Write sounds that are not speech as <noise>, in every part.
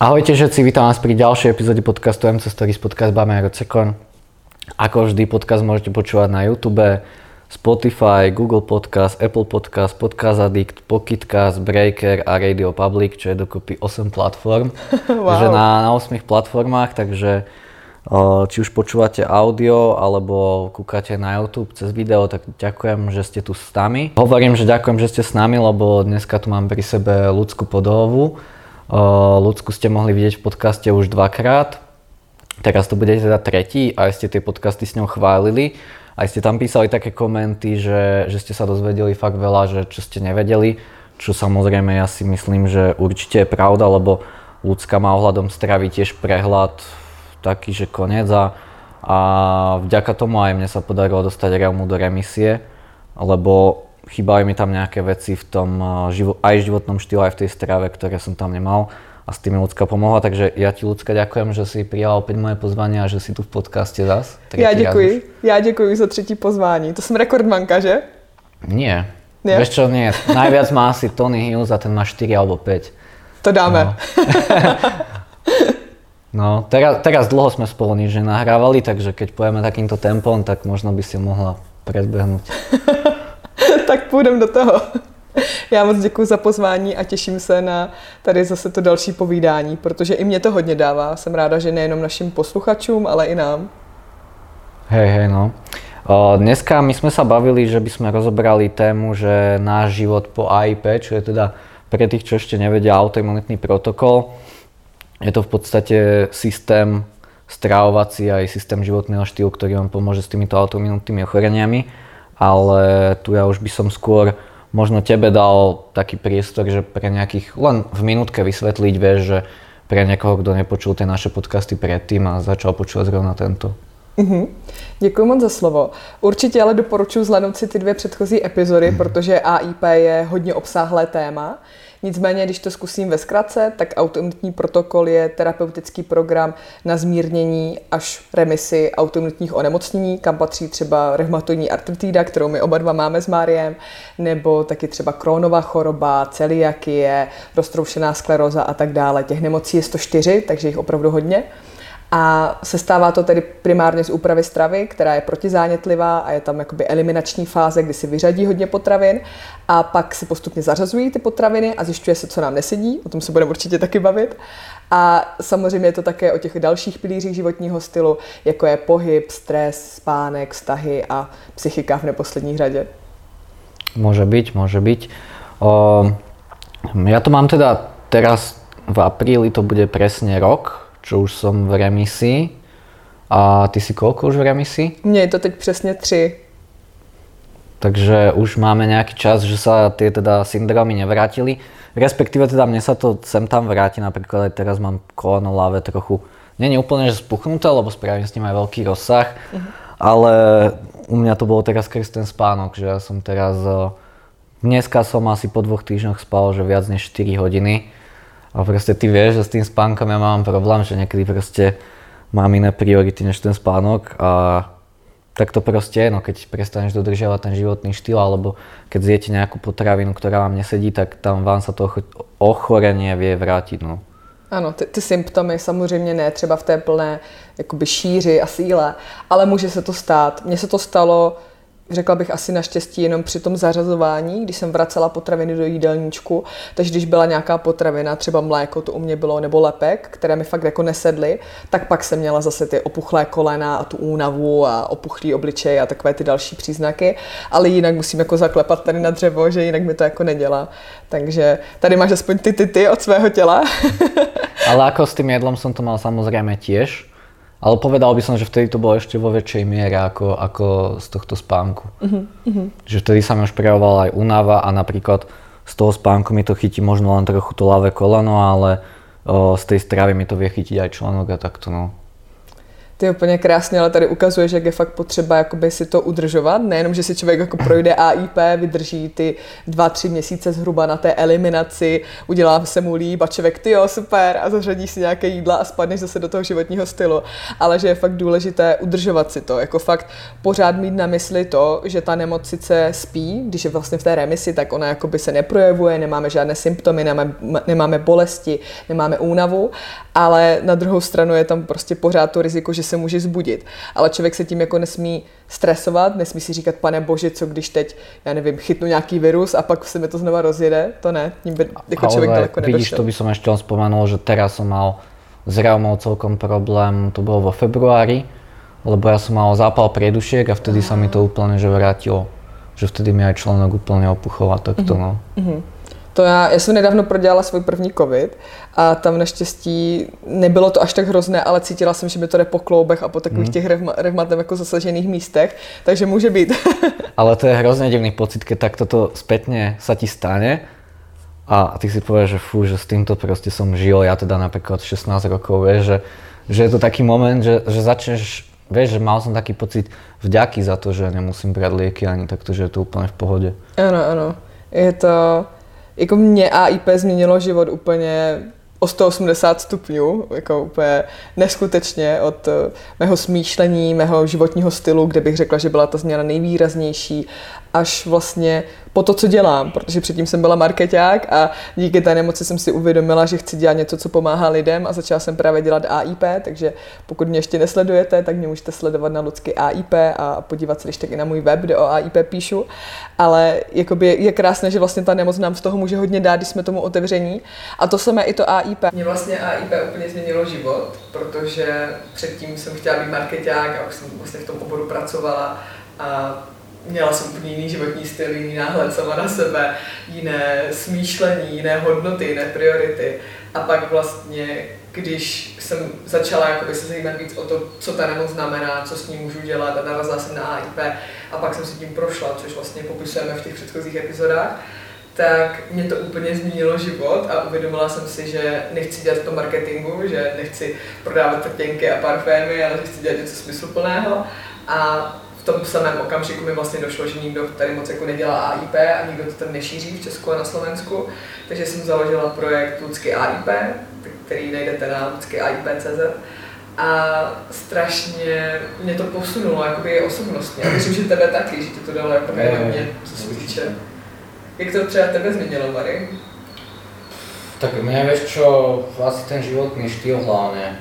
Ahojte všetci, vítam vás pri ďalšej epizóde podcastu MC Stories podcast Bame Rocekon. Ako vždy, podcast môžete počúvať na YouTube, Spotify, Google Podcast, Apple Podcast, Podcast Addict, Pocketcast, Breaker a Radio Public, čo je dokopy 8 platform. <laughs> wow. Takže na, na 8 platformách, takže či už počúvate audio alebo kúkate na YouTube cez video, tak ďakujem, že ste tu s nami. Hovorím, že ďakujem, že ste s nami, lebo dneska tu mám pri sebe ľudskú Podhovu, Ľudsku ste mohli vidieť v podcaste už dvakrát, teraz to bude teda tretí a ste tie podcasty s ňou chválili. Aj ste tam písali také komenty, že, že ste sa dozvedeli fakt veľa, že čo ste nevedeli, čo samozrejme ja si myslím, že určite je pravda, lebo ľudská má ohľadom stravy tiež prehľad taký, že konec a, a vďaka tomu aj mne sa podarilo dostať Reumu do remisie, lebo chýbali mi tam nejaké veci v tom eh, aj životnom štýle, aj v tej strave, ktoré som tam nemal a s tým ľudská pomohla, takže ja ti ľudská ďakujem, že si prijala opäť moje pozvání a že si tu v podcaste zas. Já děkuji, já děkuji za třetí pozvání. To jsem rekordmanka, že? Nie. Nie? Vieš čo, nie. Najviac má asi Tony Hills a ten má 4 alebo 5. To dáme. No, <laughs> no teraz, teraz dlho sme spolu nič nenahrávali, takže keď pojeme takýmto tempom, tak možno by si mohla predbehnúť. <laughs> <laughs> tak půjdeme do toho. <laughs> Já moc děkuji za pozvání a těším se na tady zase to další povídání, protože i mě to hodně dává. Jsem ráda, že nejenom našim posluchačům, ale i nám. Hej, hej, no. Dneska my sme sa bavili, že by sme rozobrali tému, že náš život po AIP, čo je teda pre tých, čo ešte nevedia, autoimunitný protokol. Je to v podstate systém stravovací aj systém životného štýlu, ktorý vám pomôže s týmito autoimunitnými ochoreniami ale tu ja už by som skôr možno tebe dal taký priestor, že pre nejakých, len v minútke vysvetliť, vieš, že pre někoho, kdo nepočul ty naše podcasty předtím a začal počúvať zrovna tento. Mm-hmm. Děkuji moc za slovo. Určitě ale doporučuji zhlédnout si ty dvě předchozí epizody, mm-hmm. protože AIP je hodně obsáhlé téma. Nicméně, když to zkusím ve zkratce, tak autoimunitní protokol je terapeutický program na zmírnění až remisi autoimunitních onemocnění, kam patří třeba rheumatoidní artritída, kterou my oba dva máme s Máriem, nebo taky třeba krónová choroba, celiakie, roztroušená skleroza a tak dále. Těch nemocí je 104, takže jich opravdu hodně. A sestává to tedy primárně z úpravy stravy, která je protizánětlivá a je tam jakoby eliminační fáze, kdy si vyřadí hodně potravin a pak si postupně zařazují ty potraviny a zjišťuje se, co nám nesedí, o tom se budeme určitě taky bavit. A samozřejmě je to také o těch dalších pilířích životního stylu, jako je pohyb, stres, spánek, vztahy a psychika v neposlední řadě. Může být, může být. O, ja to mám teda teraz v apríli, to bude presne rok, čo už som v remisii. A ty si koľko už v remisii? Mně je to teď přesně tři. Takže už máme nějaký čas, že sa tie teda syndromy nevrátili. Respektíve teda mne sa to sem tam vráti, napríklad aj teraz mám koleno láve trochu, není úplne že spuchnuté, lebo spravím s ním aj veľký rozsah, uh-huh. ale u mňa to bolo teraz skrz ten spánok, že ja som teraz, eh, dneska som asi po dvoch týždňoch spal, že viac než 4 hodiny a proste ty vieš, že s tým spánkom ja mám problém, že niekedy proste mám iné priority než ten spánok a tak to proste je, no keď prestaneš dodržiavať ten životný štýl alebo keď zjete nejakú potravinu, ktorá vám nesedí, tak tam vám sa to ochorenie vie vrátiť, no. Ano, ty, ty symptomy samozřejmě ne třeba v té plné jakoby šíři a síle, ale může se to stát. Mně se to stalo řekla bych asi naštěstí jenom při tom zařazování, když jsem vracela potraviny do jídelníčku, takže když byla nějaká potravina, třeba mléko, to u mě bylo, nebo lepek, které mi fakt jako nesedly, tak pak jsem měla zase ty opuchlé kolena a tu únavu a opuchlý obličej a takové ty další příznaky, ale jinak musím jako zaklepat tady na dřevo, že jinak mi to jako nedělá. Takže tady máš aspoň ty ty ty od svého těla. <laughs> ale jako s tím jedlom jsem to mal samozřejmě těž, ale povedal by som, že vtedy to bolo ešte vo väčšej miere ako, ako z tohto spánku. Uh-huh. Že vtedy sa mi už prejavovala aj únava a napríklad z toho spánku mi to chytí možno len trochu to ľavé koleno, ale o, z tej stravy mi to vie chytiť aj článok a takto no. Ty úplně krásně, ale tady ukazuješ, jak je fakt potřeba jakoby si to udržovat. Nejenom, že si člověk jako projde AIP, vydrží ty dva, tři měsíce zhruba na té eliminaci, udělá se mu líb a člověk, ty jo, super, a zařadí si nějaké jídla a spadneš zase do toho životního stylu. Ale že je fakt důležité udržovat si to, jako fakt pořád mít na mysli to, že ta nemoc sice spí, když je vlastně v té remisi, tak ona jakoby se neprojevuje, nemáme žádné symptomy, nemáme, nemáme bolesti, nemáme únavu, ale na druhou stranu je tam prostě pořád to riziko, že se může zbudit. Ale člověk se tím jako nesmí stresovat, nesmí si říkat, pane bože, co když teď, já nevím, chytnu nějaký virus a pak se mi to znova rozjede, to ne, tím by jako Ale člověk daleko vidíš, nedošel. to by som ešte len spomenul, že teraz som mal s reumou celkom problém, to bolo vo februári, lebo ja som mal zápal priedušiek a vtedy sa mi to úplne že vrátilo. Že vtedy mi aj členok úplne opuchol a takto no. To já, já jsem nedávno prodělala svůj první covid a tam naštěstí nebylo to až tak hrozné, ale cítila jsem, že mi to jde po kloubech a po takových těch revma, revmatem jako zasažených místech, takže může být. <laughs> Ale to je hrozne divný pocit, keď takto to spätne sa ti stane a ty si povieš, že fú, že s týmto proste som žil, ja teda napríklad 16 rokov, vieš, že, že je to taký moment, že, že začneš, vieš, že mal som taký pocit vďaky za to, že nemusím brať lieky ani takto, že je to úplne v pohode. ano, ano. Je to, jako mě AIP změnilo život úplně o 180 stupňů, jako úplně neskutečně od eh, mého smýšlení, mého životního stylu, kde bych řekla, že byla ta změna nejvýraznější, až vlastně po to, co dělám, protože předtím jsem byla marketák a díky té nemoci jsem si uvědomila, že chci dělat něco, co pomáhá lidem a začala jsem právě dělat AIP, takže pokud mě ještě nesledujete, tak mě můžete sledovat na Lucky AIP a podívat se když tak i na můj web, kde o AIP píšu, ale jakoby je krásné, že vlastně ta nemoc nám z toho může hodně dát, když jsme tomu otevření a to samé i to AIP. Mě vlastně AIP úplně změnilo život, protože předtím jsem chtěla být marketák a už jsem vlastně v tom oboru pracovala a měla jsem úplně jiný životní styl, jiný náhled sama na sebe, jiné smýšlení, jiné hodnoty, jiné priority. A pak vlastně, když jsem začala jakoby se zajímat víc o to, co ta nemoc znamená, co s ní můžu dělat a narazila jsem na AIP a pak jsem si tím prošla, což vlastně popisujeme v těch předchozích epizodách, tak mě to úplně změnilo život a uvědomila jsem si, že nechci dělat to marketingu, že nechci prodávat trtěnky a parfémy, ale že chci dělat něco smysluplného. A tom samém okamžiku mi vlastně došlo, že nikdo tady moc jako nedělá AIP a nikdo to tady nešíří v Česku a na Slovensku. Takže jsem založila projekt Lucky AIP, který najdete na luckyAIP.cz a strašně mě to posunulo jakoby osobnostně. A myslím, že tebe taky, že ti to dalo jako Je, hodně, co se týče. Jak to třeba tebe změnilo, Mary? Tak mňa vieš čo, asi ten životný štýl hlavne,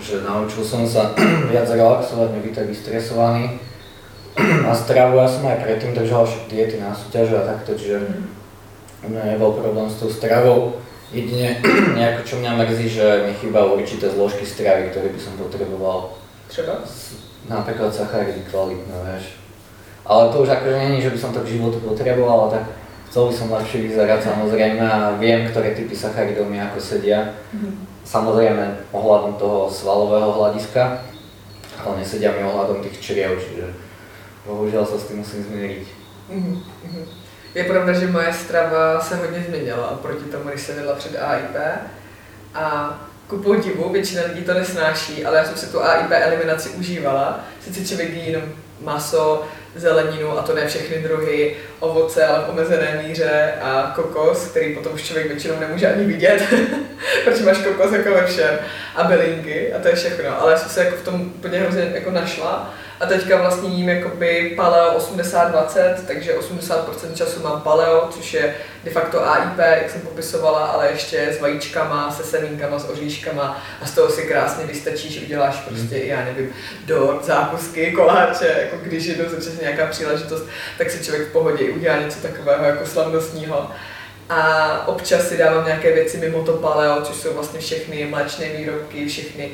že naučil som sa <clears throat> viac relaxovať, nebyť tak vystresovaný. A stravu, ja som aj predtým držal však diety na súťaže a takto, čiže u mňa nebol problém s tou stravou. Jedine <clears throat> nejako čo mňa mrzí, že mi chýbajú určité zložky stravy, ktoré by som potreboval. Třeba? Napríklad sacharidy kvalitné, vieš. Ale to už akože není, že by som to k životu potreboval, ale tak chcel by som lepšie vyzerať samozrejme a viem, ktoré typy sacharidov mi ako sedia. Samozrejme ohľadom toho svalového hľadiska, ale nesedia mi ohľadom tých čriev, čiže bohužiaľ sa s tým musím. Mhm, mhm. Je pravda, že moje strava se hodně změnila oproti tomu, když jsem jedla před AIP. A ku podivu, většina lidí to nesnáší, ale já jsem si tu AIP eliminaci užívala. Sice člověk jí jenom maso, zeleninu a to ne všechny druhy, ovoce, ale v omezené míře a kokos, který potom už člověk většinou nemůže ani vidět, <laughs> protože máš kokos jako ve všem a bylinky a to je všechno. Ale já jsem se jako v tom úplně hrozně jako našla a teďka vlastně jím jakoby paleo 80-20, takže 80% času mám paleo, což je de facto AIP, jak jsem popisovala, ale ještě s vajíčkama, se semínkama, s oříškama a z toho si krásně vystačí, že uděláš prostě, já nevím, dort, zákusky, koláče, jako když jednou za čas nějaká příležitost, tak si člověk v pohodě udělá něco takového jako slavnostního. A občas si dávám nějaké věci mimo to paleo, což jsou vlastně všechny mléčné výrobky, všechny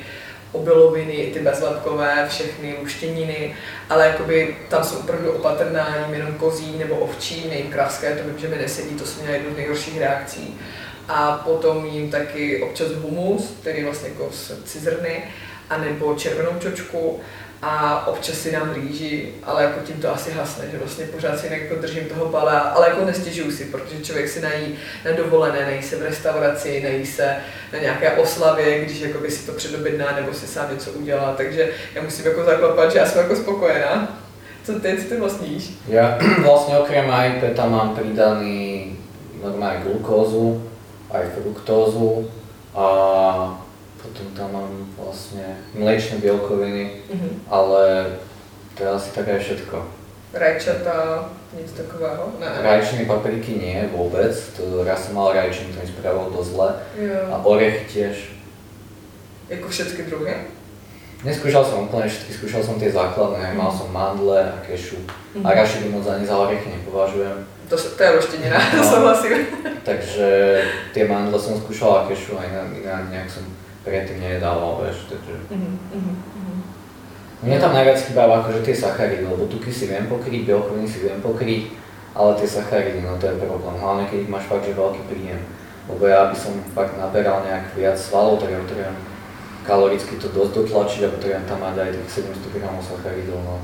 obiloviny, i ty bezlepkové, všechny luštěniny, ale jakoby tam jsem opravdu opatrná, jím jenom kozí nebo ovčí, nejím kravské, to vím, že mi nesedí, to jsem měla jednu z nejhorších reakcí. A potom jím taky občas humus, který je vlastně jako z cizrny, anebo červenou čočku a občas si dám rýži, ale jako tím to asi hasne, že vlastně pořád si jako držím toho pala, ale jako nestěžuju si, protože člověk si nají na dovolené, nají se v restauraci, nají se na nějaké oslavě, když jako by si to předobědná nebo si sám něco udělá, takže já musím jako zaklepat, že já jsem jako spokojená. Co ty, co ty vlastně jíš? Ja <clears throat> vlastne okrem AIP tam mám pridaný normálne glukózu, aj fruktózu a potom tam mám vlastne mliečne bielkoviny, Mhm. ale to je asi tak aj všetko. Rajčata, nic takového? Ne. Rajčiny papriky nie vôbec, to raz som mal rajčiny, to mi spravilo dosť zle. A orechy tiež. Jako všechny druhy? Neskúšal som úplne všetky, skúšal som tie základné, mal som mandle a kešu. A rašidy moc ani za orechy nepovažujem. To, se- to je roštěnina, to No. <laughs> souhlasím. Takže tie mandle som skúšal a kešu a inak, inak nejak som predtým nedával, vieš, takže... Mhm, mhm, mhm. Mne tam najviac chýbajú akože tie sacharidy, lebo tuky si viem pokryť, bielkoviny si viem pokryť, ale tie sacharidy, no to je problém, hlavne keď máš fakt, že veľký príjem. Lebo ja by som fakt naberal nejak viac svalov, tak ja potrebujem kaloricky to dosť dotlačiť a potrebujem tam mať aj tých 700 gramov sacharidov, no.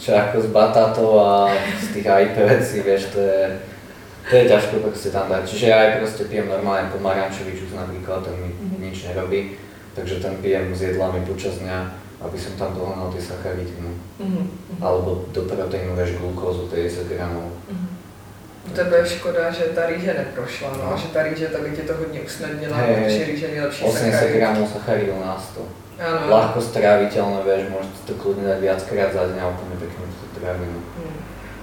Čo ako z batátov a z tých IP vecí, vieš, to je, to je ťažko proste tam dať. Čiže ja aj proste pijem normálne pomarančový čus napríklad, ten mi nič nerobí, takže ten pijem s jedlami počas dňa, aby som tam dohnal tie sacharidy, no. Mhm, Alebo do proteínu vieš glukózu 50 gramov. mhm. U tebe je škoda, že ta rýže neprošla, no, No. že ta rýže tak by ti to hodně usnadnila, Hej, protože rýže je nejlepší 80 sacharid. gramov sacharidov na 100. Ano. Ľahko stráviteľné, vieš, môžete to kľudne dať viackrát za deň a úplne pekne to trávi. no.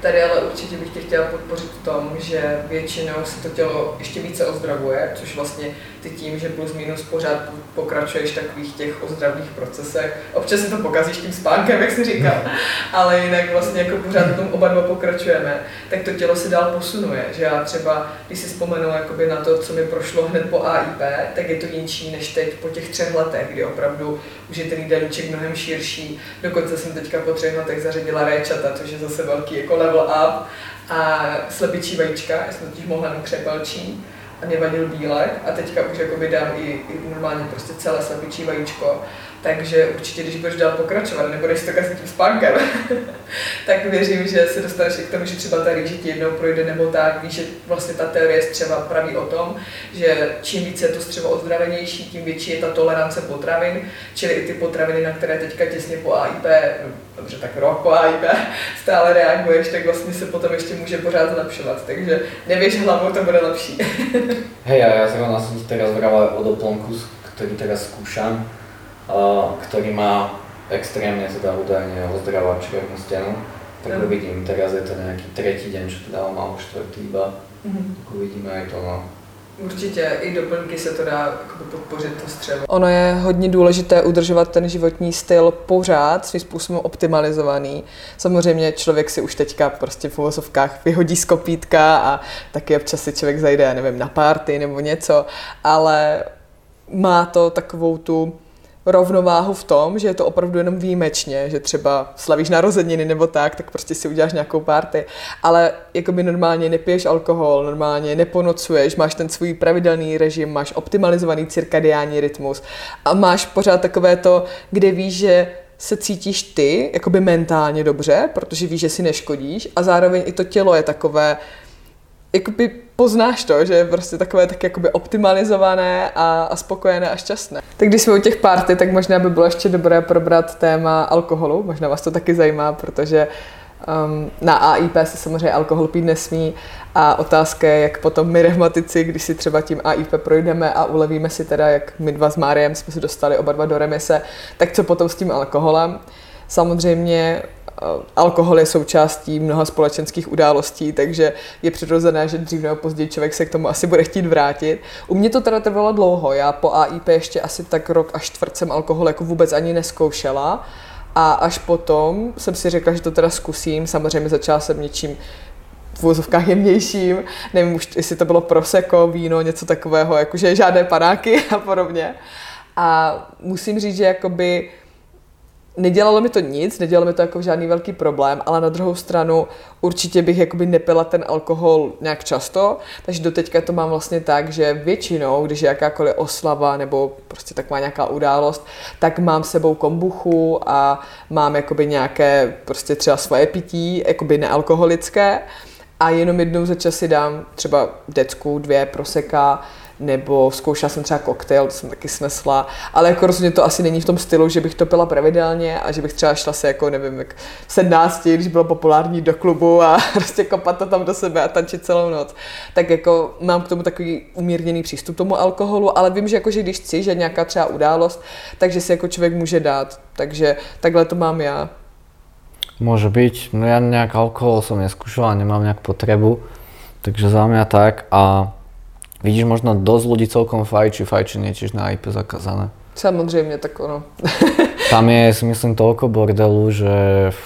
Tady ale určitě bych tě chtěla podpořit v tom, že většinou se to tělo ještě více ozdravuje, což vlastně ty tím, že plus minus pořád pokračuješ v takových těch ozdravných procesech. Občas si to pokazíš tím spánkem, jak jsi říkal, <laughs> ale jinak vlastně jako pořád v tom oba dva pokračujeme, tak to tělo se dál posunuje. Že já třeba, když si vzpomenu jakoby na to, co mi prošlo hned po AIP, tak je to jinčí než teď po těch třech letech, kdy opravdu už je ten jídelníček mnohem širší. Dokonce jsem teďka po třech letech zařadila rajčata, což je zase velký jako level up. A slepičí vajíčka, já jsem totiž mohla jenom křepelčí mě vadil bílek a teďka už jakoby dám i, i normálně prostě celé slepičí vajíčko. Takže určitě, když budeš dál pokračovat, nebudeš to kazit tím spánkem, <laughs> tak věřím, že se dostaneš i k tomu, že třeba ta rýže ti jednou projde nebo tak. Víš, že vlastně ta teorie střeva praví o tom, že čím více je to střevo ozdravenější, tím větší je ta tolerance potravin, čili i ty potraviny, na které teďka těsně po AIP, dobře, tak rok po AIP, <laughs> stále reaguješ, tak vlastně se potom ještě může pořád zlepšovat. Takže nevěš hlavou, to bude lepší. <laughs> Hej, a ja zrovna ti teraz vravel o doplnku, s- ktorý teraz skúšam, a, ktorý má extrémne teda údajne ozdravovať črevnú stenu. Tak No. uvidím, teraz je to nejaký tretí deň, čo teda mám, alebo štvrtý iba. Tak uvidíme aj to, no. Určitě i doplňky se to dá jakoby podpořit to střevo. Ono je hodně důležité udržovat ten životní styl pořád, svým způsobem optimalizovaný. Samozřejmě člověk si už teďka prostě v uvozovkách vyhodí z kopítka a taky občas si člověk zajde, já nevím, na párty nebo něco, ale má to takovou tu rovnováhu v tom, že je to opravdu jenom výjimečně, že třeba slavíš narozeniny nebo tak, tak prostě si uděláš nějakou párty, ale jakoby normálně nepiješ alkohol, normálně neponocuješ, máš ten svůj pravidelný režim, máš optimalizovaný cirkadiální rytmus a máš pořád takové to, kde víš, že se cítíš ty jakoby mentálně dobře, protože víš, že si neškodíš a zároveň i to tělo je takové, jakoby poznáš to, že je prostě takové tak jakoby optimalizované a, a spokojené a šťastné. Tak když jsme u těch party, tak možná by bylo ještě dobré probrat téma alkoholu, možná vás to taky zajímá, protože um, na AIP se samozřejmě alkohol pít nesmí a otázka je, jak potom my rehmatici, když si třeba tím AIP projdeme a ulevíme si teda, jak my dva s Máriem jsme se dostali oba dva do remise, tak co potom s tím alkoholem? Samozřejmě alkohol je součástí mnoha společenských událostí, takže je přirozené, že dřív nebo později člověk se k tomu asi bude chtít vrátit. U mě to teda trvalo dlouho, já po AIP ještě asi tak rok až čtvrt jsem alkohol jako vůbec ani neskoušela a až potom jsem si řekla, že to teda zkusím, samozřejmě začala jsem něčím v vozovkách jemnějším, nevím už, jestli to bylo proseko, víno, něco takového, jakože žádné panáky a podobně. A musím říct, že jakoby nedělalo mi to nic, nedělalo mi to jako žádný velký problém, ale na druhou stranu určitě bych jakoby nepila ten alkohol nějak často, takže doteďka to mám vlastně tak, že většinou, když je jakákoliv oslava nebo prostě taková nějaká událost, tak mám sebou kombuchu a mám jakoby nějaké prostě třeba svoje pití, jakoby nealkoholické. A jenom jednou za čas si dám třeba decku, dvě proseka, nebo zkoušela jsem třeba koktejl, to jsem taky snesla, ale jako rozhodně to asi není v tom stylu, že bych to pila pravidelně a že bych třeba šla se jako, nevím, jak v 17, když bylo populární do klubu a <laughs> prostě kopat to tam do sebe a tančit celou noc. Tak jako mám k tomu takový umírněný přístup tomu alkoholu, ale vím, že jako, že když chci, že nějaká třeba událost, takže si jako člověk může dát. Takže takhle to mám já. Môže byť, no ja nejak alkohol som neskúšal a nemám nejak potrebu, takže za mňa tak a Vidíš, možno dosť ľudí celkom fajčí, fajčenie tiež na IP zakázané. Samozřejmě, tak ono. <laughs> Tam je, si myslím, toľko bordelu, že v,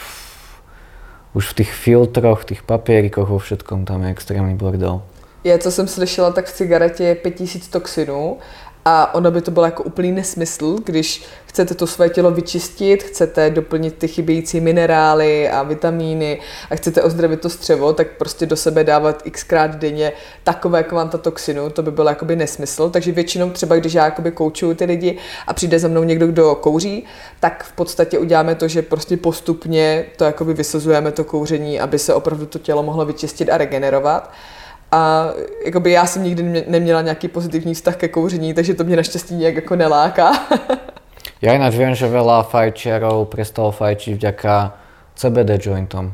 už v tých filtroch, v tých papierikoch, vo všetkom tam je extrémny bordel. Je, co jsem slyšela, tak v cigaretě je 5000 toxinů a ono by to bylo jako úplný nesmysl, když chcete to své tělo vyčistit, chcete doplnit ty chybějící minerály a vitamíny a chcete ozdravit to střevo, tak prostě do sebe dávat xkrát denně takové kvanta toxinu, to by bylo jakoby nesmysl. Takže většinou třeba, když já jakoby koučuju ty lidi a přijde za mnou někdo, kdo kouří, tak v podstatě uděláme to, že prostě postupně to jakoby vysazujeme to kouření, aby se opravdu to tělo mohlo vyčistit a regenerovat. A jakoby já jsem nikdy neměla nějaký pozitivní vztah ke kouření, takže to mě naštěstí nějak jako neláká. <laughs> já ináč vím, že veľa fajčiarov prestalo fajčiť vďaka CBD jointom.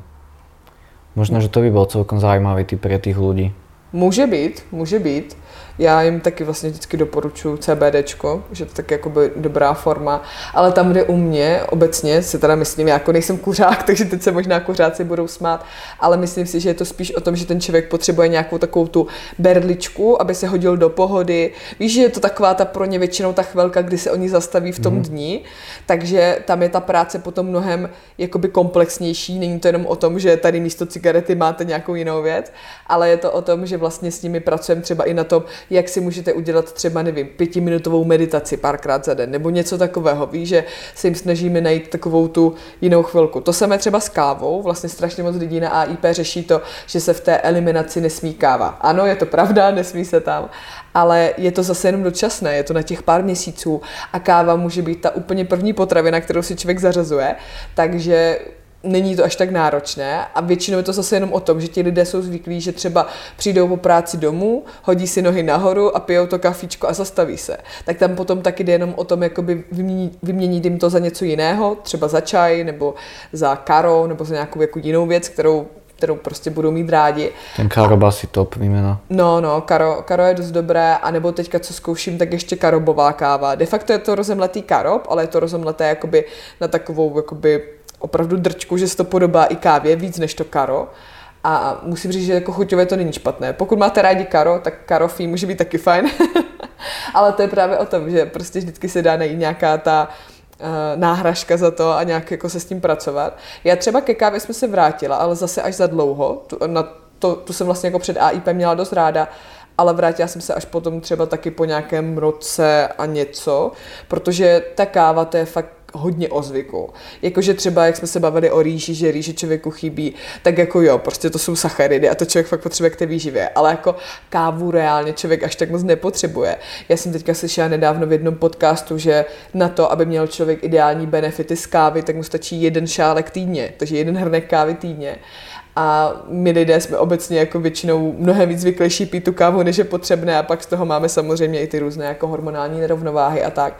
Možno, že to by byl celkom zajímavý typ pre tých ľudí. Může být, může být. Já jim taky vlastně vždycky doporučuji CBDčko, že to tak jako by dobrá forma, ale tam, kde u mě obecně, si teda myslím, já jako nejsem kuřák, <laughs> takže teď se možná kuřáci budou smát, ale myslím si, že je to spíš o tom, že ten člověk potřebuje nějakou takovou tu berličku, aby se hodil do pohody. Víš, že je to taková ta pro ně většinou ta chvilka, kdy se oni zastaví v tom mm. dni, takže tam je ta práce potom mnohem jakoby komplexnější. Není to jenom o tom, že tady místo cigarety máte nějakou jinou věc, ale je to o tom, že vlastně s nimi pracujeme třeba i na tom, jak si můžete udělat třeba, nevím, pětiminutovou meditaci párkrát za den, nebo něco takového. Ví, že se jim snažíme najít takovou tu jinou chvilku. To samé třeba s kávou, vlastně strašně moc lidí na AIP řeší to, že se v té eliminaci nesmí káva. Ano, je to pravda, <laughs> nesmí se tam, ale je to zase jenom dočasné, je to na těch pár měsíců a káva může být ta úplně první potravina, kterou si člověk zařazuje, takže není to až tak náročné a většinou je to zase jenom o tom, že ti lidé jsou zvyklí, že třeba přijdou po práci domů, hodí si nohy nahoru a pijou to kafíčko a zastaví se. Tak tam potom taky jde jenom o tom, jakoby vyměnit, vyměnit jim to za něco jiného, třeba za čaj nebo za karo nebo za nějakou jako jinou věc, kterou kterou prostě budou mít rádi. Ten karo asi top výměna. No, no, karo, karo je dost dobré, a nebo teďka, co zkouším, tak ještě karobová káva. De facto je to rozemletý karob, ale je to rozemleté jakoby na takovou jakoby opravdu drčku, že se to podobá i kávě víc než to karo. A musím říct, že jako chuťové to není špatné. Pokud máte rádi karo, tak karofí může být taky fajn. <laughs> Ale to je právě o tom, že prostě vždycky se dá najít nějaká ta uh, náhražka za to a nějak jako se s tím pracovat. Já třeba ke kávě jsme se vrátila, ale zase až za dlouho. Tu, na to, tu jsem vlastně jako před AIP měla dost ráda, ale vrátila jsem se až potom třeba taky po nějakém roce a něco, protože ta káva to je fakt hodně o zvyku. Jakože třeba, jak jsme se bavili o rýži, že rýži člověku chybí, tak jako jo, prostě to jsou sacharidy a to člověk fakt potřebuje k té výživě, ale jako kávu reálně člověk až tak moc nepotřebuje. Já jsem teďka slyšela nedávno v jednom podcastu, že na to, aby měl člověk ideální benefity z kávy, tak mu stačí jeden šálek týdně, takže jeden hrnek kávy týdně. A my lidé jsme obecně jako většinou mnohem víc zvyklejší pít tu kávu, než je potřebné a pak z toho máme samozřejmě i ty různé jako hormonální nerovnováhy a tak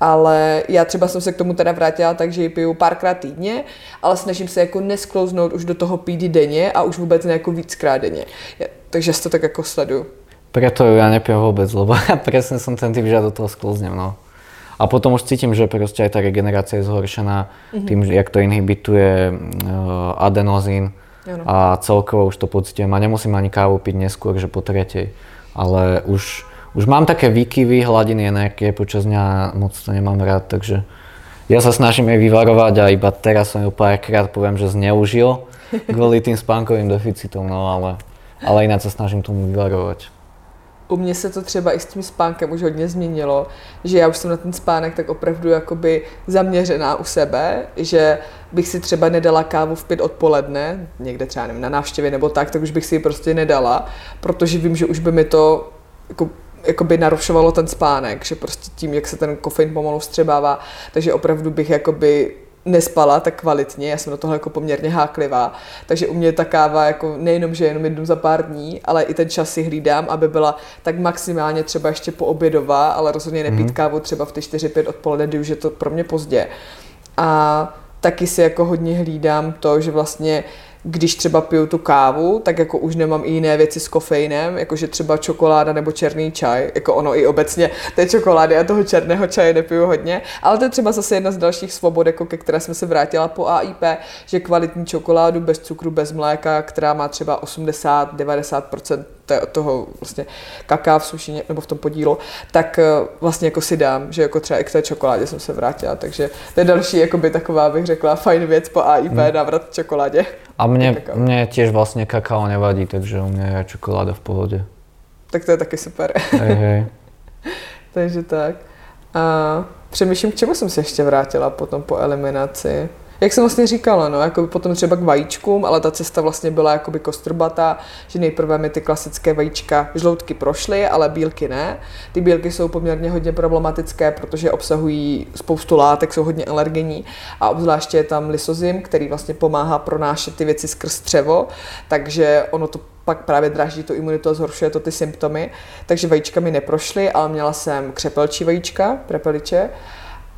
ale já třeba jsem se k tomu teda vrátila tak, že ji piju párkrát týdně, ale snažím se jako nesklouznout už do toho pít denně a už vůbec ne jako víckrát denně. Takže to tak jako sleduju. Preto ju ja nepijem vôbec, lebo ja presne som ten typ, že ja do toho sklznem, no. A potom už cítim, že proste aj tá regenerácia je zhoršená mm-hmm. tým, jak to inhibituje uh, adenozín ano. a celkovo už to pocitujem a nemusím ani kávu piť neskôr, že po tretej. Ale už už mám také výkyvy hladiny energie počas dňa, moc to nemám rád, takže ja sa snažím jej vyvarovať a iba teraz som ju párkrát poviem, že zneužil <laughs> kvôli tým spánkovým deficitom, no ale, ale ináč sa snažím tomu vyvarovať. u mě se to třeba i s tím spánkem už hodně změnilo, že já už jsem na ten spánek tak opravdu jakoby zaměřená u sebe, že bych si třeba nedala kávu v pět odpoledne, někde třeba nevím, na návštěvě nebo tak, tak už bych si ji prostě nedala, protože vím, že už by mi to jako jakoby narušovalo ten spánek, že prostě tím, jak se ten kofein pomalu střebává, takže opravdu bych jakoby nespala tak kvalitně, já jsem do toho jako poměrně háklivá, takže u mě ta káva jako nejenom, že jenom jednou za pár dní, ale i ten čas si hlídám, aby byla tak maximálně třeba ještě poobědová, ale rozhodně nepít mm. kávu třeba v ty 4-5 odpoledne, kdy už je to pro mě pozdě. A taky si jako hodně hlídám to, že vlastně když třeba piju tu kávu, tak jako už nemám i jiné věci s kofeinem, jakože třeba čokoláda nebo černý čaj, jako ono i obecně té čokolády a toho černého čaje nepiju hodně, ale to je třeba zase jedna z dalších svobod, jako ke které jsme se vrátila po AIP, že kvalitní čokoládu bez cukru, bez mléka, která má třeba 80-90% toho vlastně kaká v suši nebo v tom podílu, tak eh, vlastně jako si dám, že jako třeba i k té čokoládě jsem se vrátila, takže to je další jakoby taková, bych řekla, fajn věc po AIP, hmm. návrat k čokoládě. A mně, mně těž vlastně kakao nevadí, takže u mě je čokoláda v pohodě. Tak to je taky super. Hej, hej. <laughs> takže tak. A přemýšlím, k čemu jsem se ještě vrátila potom po eliminaci jak jsem vlastně říkala, no, jako potom třeba k vajíčkům, ale ta cesta vlastně byla jakoby kostrbatá, že nejprve mi ty klasické vajíčka žloutky prošly, ale bílky ne. Ty bílky jsou poměrně hodně problematické, protože obsahují spoustu látek, jsou hodně alergenní a obzvláště je tam lysozim, který vlastně pomáhá pronášet ty věci skrz střevo, takže ono to pak právě draží tu imunitu a zhoršuje to ty symptomy. Takže vajíčka mi neprošly, ale měla jsem křepelčí vajíčka, prepeliče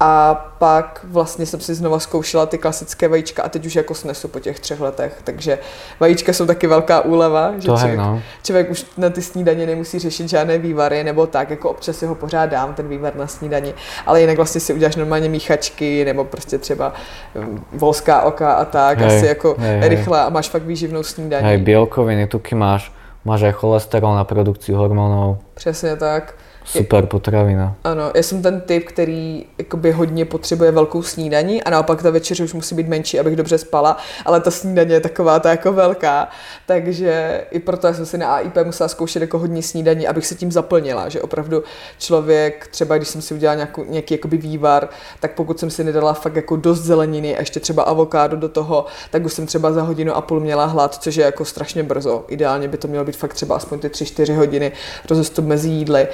a pak vlastně jsem si znova zkoušela ty klasické vajíčka a teď už jako snesu po těch třech letech. Takže vajíčka jsou taky velká úleva, že to člověk, no. člověk už na ty snídaně nemusí řešit žádné vývary nebo tak, jako občas si ho pořád dám, ten vývar na snídani, ale jinak vlastně si uděláš normálně míchačky nebo prostě třeba um, volská oka a tak, hej, asi jako hej, rychle hej. a máš fakt výživnou snídaní. Hej, bílkoviny, tuky máš, máš aj cholesterol na produkci hormonů. Přesně tak. Super potravina. Ano, já jsem ten typ, který jakoby hodně potřebuje velkou snídaní a naopak ta večeře už musí být menší, abych dobře spala, ale ta snídaně je taková ta jako velká, takže i proto jsem si na AIP musela zkoušet jako hodně snídaní, abych se tím zaplnila, že opravdu člověk, třeba když jsem si udělala nějakou, nějaký jakoby vývar, tak pokud jsem si nedala fakt jako dost zeleniny a ještě třeba avokádo do toho, tak už jsem třeba za hodinu a půl měla hlad, což je jako strašně brzo. Ideálně by to mělo být fakt třeba aspoň ty 3-4 hodiny rozestup mezi jídly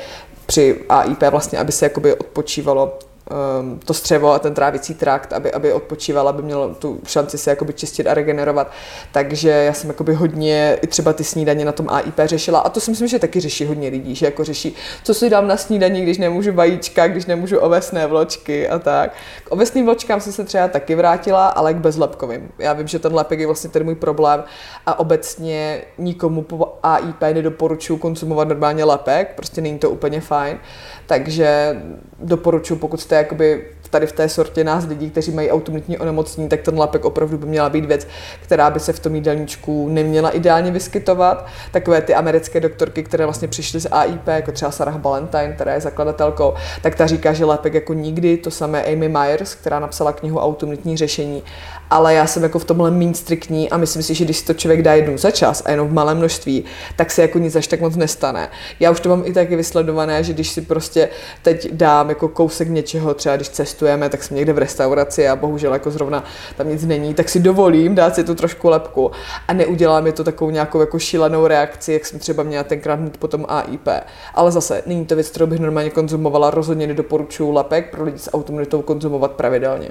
při AIP vlastně, aby se jakoby odpočívalo um, to střevo a ten trávicí trakt, aby, aby odpočíval, aby měl tu šanci se jakoby čistit a regenerovat. Takže já jsem jakoby hodně i třeba ty snídaně na tom AIP řešila a to si myslím, že taky řeší hodně lidí, že jako řeší, co si dám na snídaní, když nemůžu vajíčka, když nemůžu ovesné vločky a tak. K ovesným vločkám jsem se třeba taky vrátila, ale k bezlepkovým. Já vím, že ten lepek je vlastně ten můj problém a obecně nikomu po AIP nedoporučuji konzumovat normálně lepek, prostě není to úplně fajn. Takže doporučuji, pokud jste jakoby tady v té sortě nás lidí, kteří mají autoimunitní onemocnění, tak ten lapek opravdu by měla být věc, která by se v tom jídelníčku neměla ideálně vyskytovat. Takové ty americké doktorky, které vlastně přišly z AIP, jako třeba Sarah Ballantyne, která je zakladatelkou, tak ta říká, že lapek jako nikdy, to samé Amy Myers, která napsala knihu Autoimunitní řešení. Ale já jsem jako v tomhle méně striktní a myslím si, že když si to člověk dá jednou za čas a jenom v malém množství, tak se jako nic až tak moc nestane. Já už to mám i taky vysledované, že když si prostě teď dám jako kousek něčeho, třeba když cestu cestujeme, tak jsme někde v restauraci a bohužel jako zrovna tam nic není, tak si dovolím dát si tu trošku lepku a neudělá mi to takovou nějakou jako šílenou reakci, jak jsem třeba měla tenkrát mít potom AIP. Ale zase není to věc, kterou bych normálně konzumovala, rozhodně nedoporučuju lepek pro lidi s automunitou konzumovat pravidelně.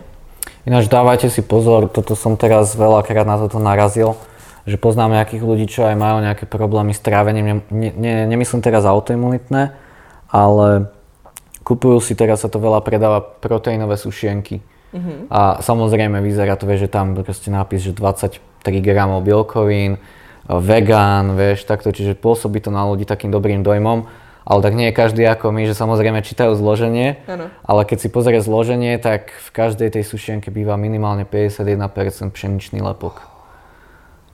Ináč dávajte si pozor, toto som teraz veľakrát na toto narazil, že poznám nejakých ľudí, čo aj majú nejaké problémy s trávením, ne, ne, nemyslím teraz autoimunitné, ale Kupujú si, teraz sa to veľa predáva, proteínové sušienky. Mm-hmm. A samozrejme vyzerá to, vieš, že tam proste nápis, že 23 gramov bielkovín, vegán, vieš, takto, čiže pôsobí to na ľudí takým dobrým dojmom. Ale tak nie je každý ako my, že samozrejme čítajú zloženie, ano. ale keď si pozrie zloženie, tak v každej tej sušienke býva minimálne 51% pšeničný lepok.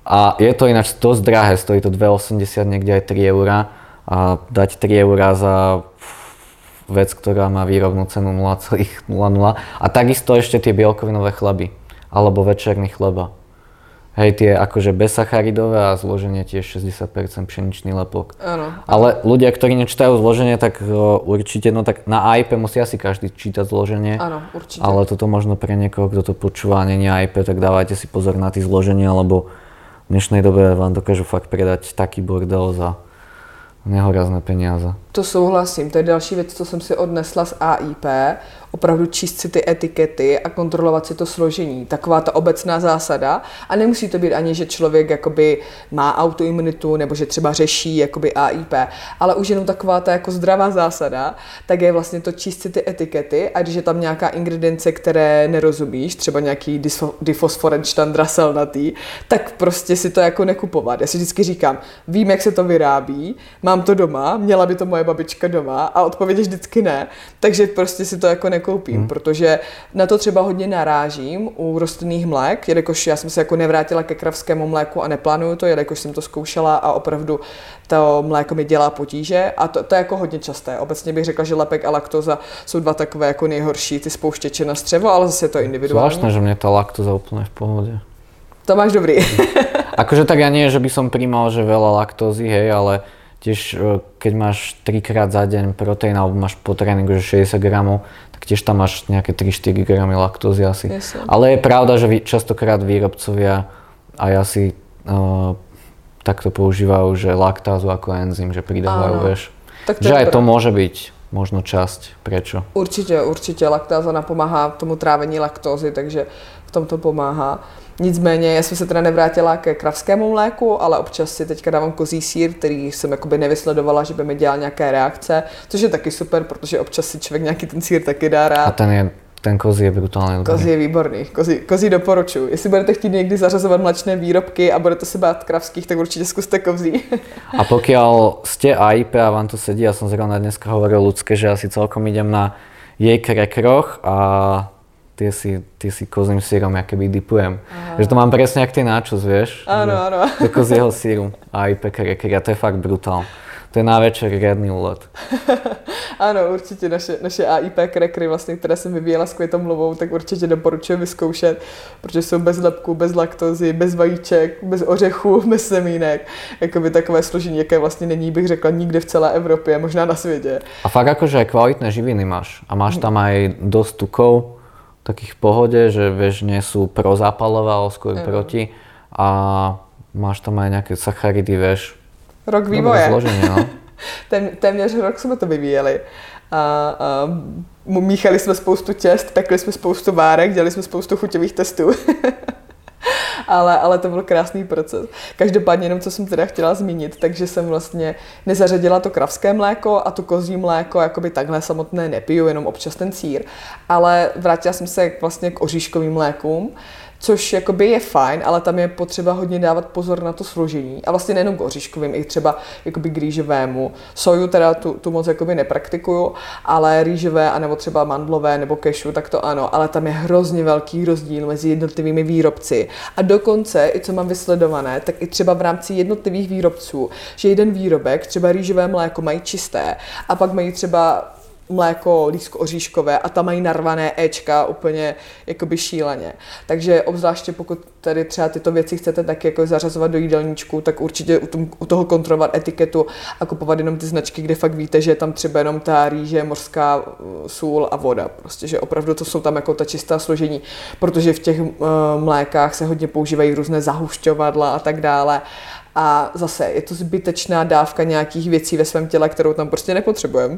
A je to ináč dosť drahé, stojí to 2,80, niekde aj 3 eurá. A dať 3 eurá za vec, ktorá má výrobnú cenu 0,00 a takisto ešte tie bielkovinové chleby alebo večerný chleba. Hej, tie akože bezsacharidové a zloženie tiež 60% pšeničný lepok. Áno. Ale ľudia, ktorí nečítajú zloženie, tak o, určite, no tak na IP musí asi každý čítať zloženie. Áno, určite. Ale toto možno pre niekoho, kto to počúva a není IP, tak dávajte si pozor na tie zloženia, lebo v dnešnej dobe vám dokážu fakt predať taký bordel za nehorázné peniaze. To souhlasím, to je další věc, co jsem si odnesla z AIP, opravdu číst si ty etikety a kontrolovat si to složení. Taková ta obecná zásada. A nemusí to být ani, že člověk jakoby má autoimunitu nebo že třeba řeší jakoby AIP, ale už jenom taková ta jako zdravá zásada, tak je vlastně to číst si ty etikety a když je tam nějaká ingredience, které nerozumíš, třeba nějaký difosforenčtan draselnatý, tak prostě si to jako nekupovat. Já si vždycky říkám, vím, jak se to vyrábí, mám to doma, měla by to moje babička doma a odpověď je vždycky ne, takže prostě si to jako nekoupím, hmm. protože na to třeba hodně narážím u rostlinných mlék, jelikož já jsem se jako nevrátila ke kravskému mléku a neplánuju to, jelikož jsem to zkoušela a opravdu to mléko mi dělá potíže a to, to je jako hodně časté. Obecně bych řekla, že lepek a laktoza jsou dva takové jako nejhorší ty spouštěče na střevo, ale zase je to individuální. Zvláštne, že mě ta laktoza úplně v pohodě. To máš dobrý. akože tak ja nie, že by som príjmal, že veľa laktózy, hej, ale tiež e, keď máš 3 krát za deň proteín alebo máš po tréningu, že 60 gramov, tak tiež tam máš nejaké 3-4 gramy laktózy asi. Yes, Ale je pravda, že častokrát výrobcovia aj asi uh, takto používajú, že laktázu ako enzym, že pridávajú, vieš. Tak že aj to môže byť možno časť. Prečo? Určitě, určitě. Laktáza napomáhá tomu trávení laktózy, takže v tom to pomáhá. Nicméně já jsem se teda nevrátila ke kravskému mléku, ale občas si teďka dávám kozí sír, který jsem jakoby nevysledovala, že by mi dělal nějaké reakce, což je taky super, protože občas si člověk nějaký ten sír taky dá rád. A ten je ten kozí je brutálně dobrý. Kozí je výborný. Kozí, kozí doporučuji. Jestli budete chtít někdy zařazovat mlačné výrobky a budete se bát kravských, tak určitě zkuste kozí. <laughs> a pokiaľ ste AIP a vám to sedí, ja som zrovna dneska hovoril ľudské, že asi celkom idem na jej krekroch a tie si, tie si kozím sírom ja keby dipujem. Aha. Že to mám presne jak tie náčos, vieš? Áno, áno. Do kozieho síru a aj pekerekery a to je fakt brutál. To je na večer riadný úlet. <laughs> ano, určitě naše, naše AIP krekry, vlastně, které jsem vyvíjela s květomluvou, tak určitě doporučuji vyzkoušet, protože jsou bez lepku, bez laktozy, bez vajíček, bez ořechů, <laughs> bez semínek. Jakoby takové složení, jaké vlastně není, bych řekla, nikde v celé Evropě, možná na světě. A fakt jakože kvalitné živiny máš. A máš tam aj dost tukov, takých v pohode, že vieš, nie sú prozápalové, ale skôr mm. proti. A máš tam aj nejaké sacharidy, vieš. Rok vývoje. Zloženie, no. <laughs> Tém, téměř rok jsme to vyvíjeli. A, a míchali jsme spoustu těst, pekli jsme spoustu várek, dělali jsme spoustu chuťových testů. <laughs> <laughs> ale, ale to byl krásný proces. Každopádně jenom, co jsem teda chtěla zmínit, takže jsem vlastně nezařadila to kravské mléko a tu kozí mléko, jakoby takhle samotné nepiju, jenom občas ten sír, ale vrátila jsem se vlastně k oříškovým mlékům, což jakoby je fajn, ale tam je potřeba hodně dávat pozor na to složení. A vlastně nejenom k oříškovým, i třeba jakoby k rýžovému. Soju teda tu, tu moc jakoby nepraktikuju, ale rýžové, anebo třeba mandlové nebo kešu, tak to ano, ale tam je hrozně velký rozdíl mezi jednotlivými výrobci. A dokonce, i co mám vysledované, tak i třeba v rámci jednotlivých výrobců, že jeden výrobek, třeba rýžové mléko, mají čisté a pak mají třeba mléko lísko oříškové a tam mají narvané Ečka úplně jakoby šíleně. Takže obzvláště pokud tady třeba tyto věci chcete tak jako zařazovat do jídelníčku, tak určitě u, tom, u toho kontrolovat etiketu a kupovat jenom ty značky, kde fakt víte, že je tam třeba jenom ta rýže, morská uh, sůl a voda. Prostě, že opravdu to jsou tam jako ta čistá složení, protože v těch uh, mlékách se hodně používají různé zahušťovadla a tak dále. A zase je to zbytečná dávka nějakých věcí ve svém těle, kterou tam prostě nepotřebujeme.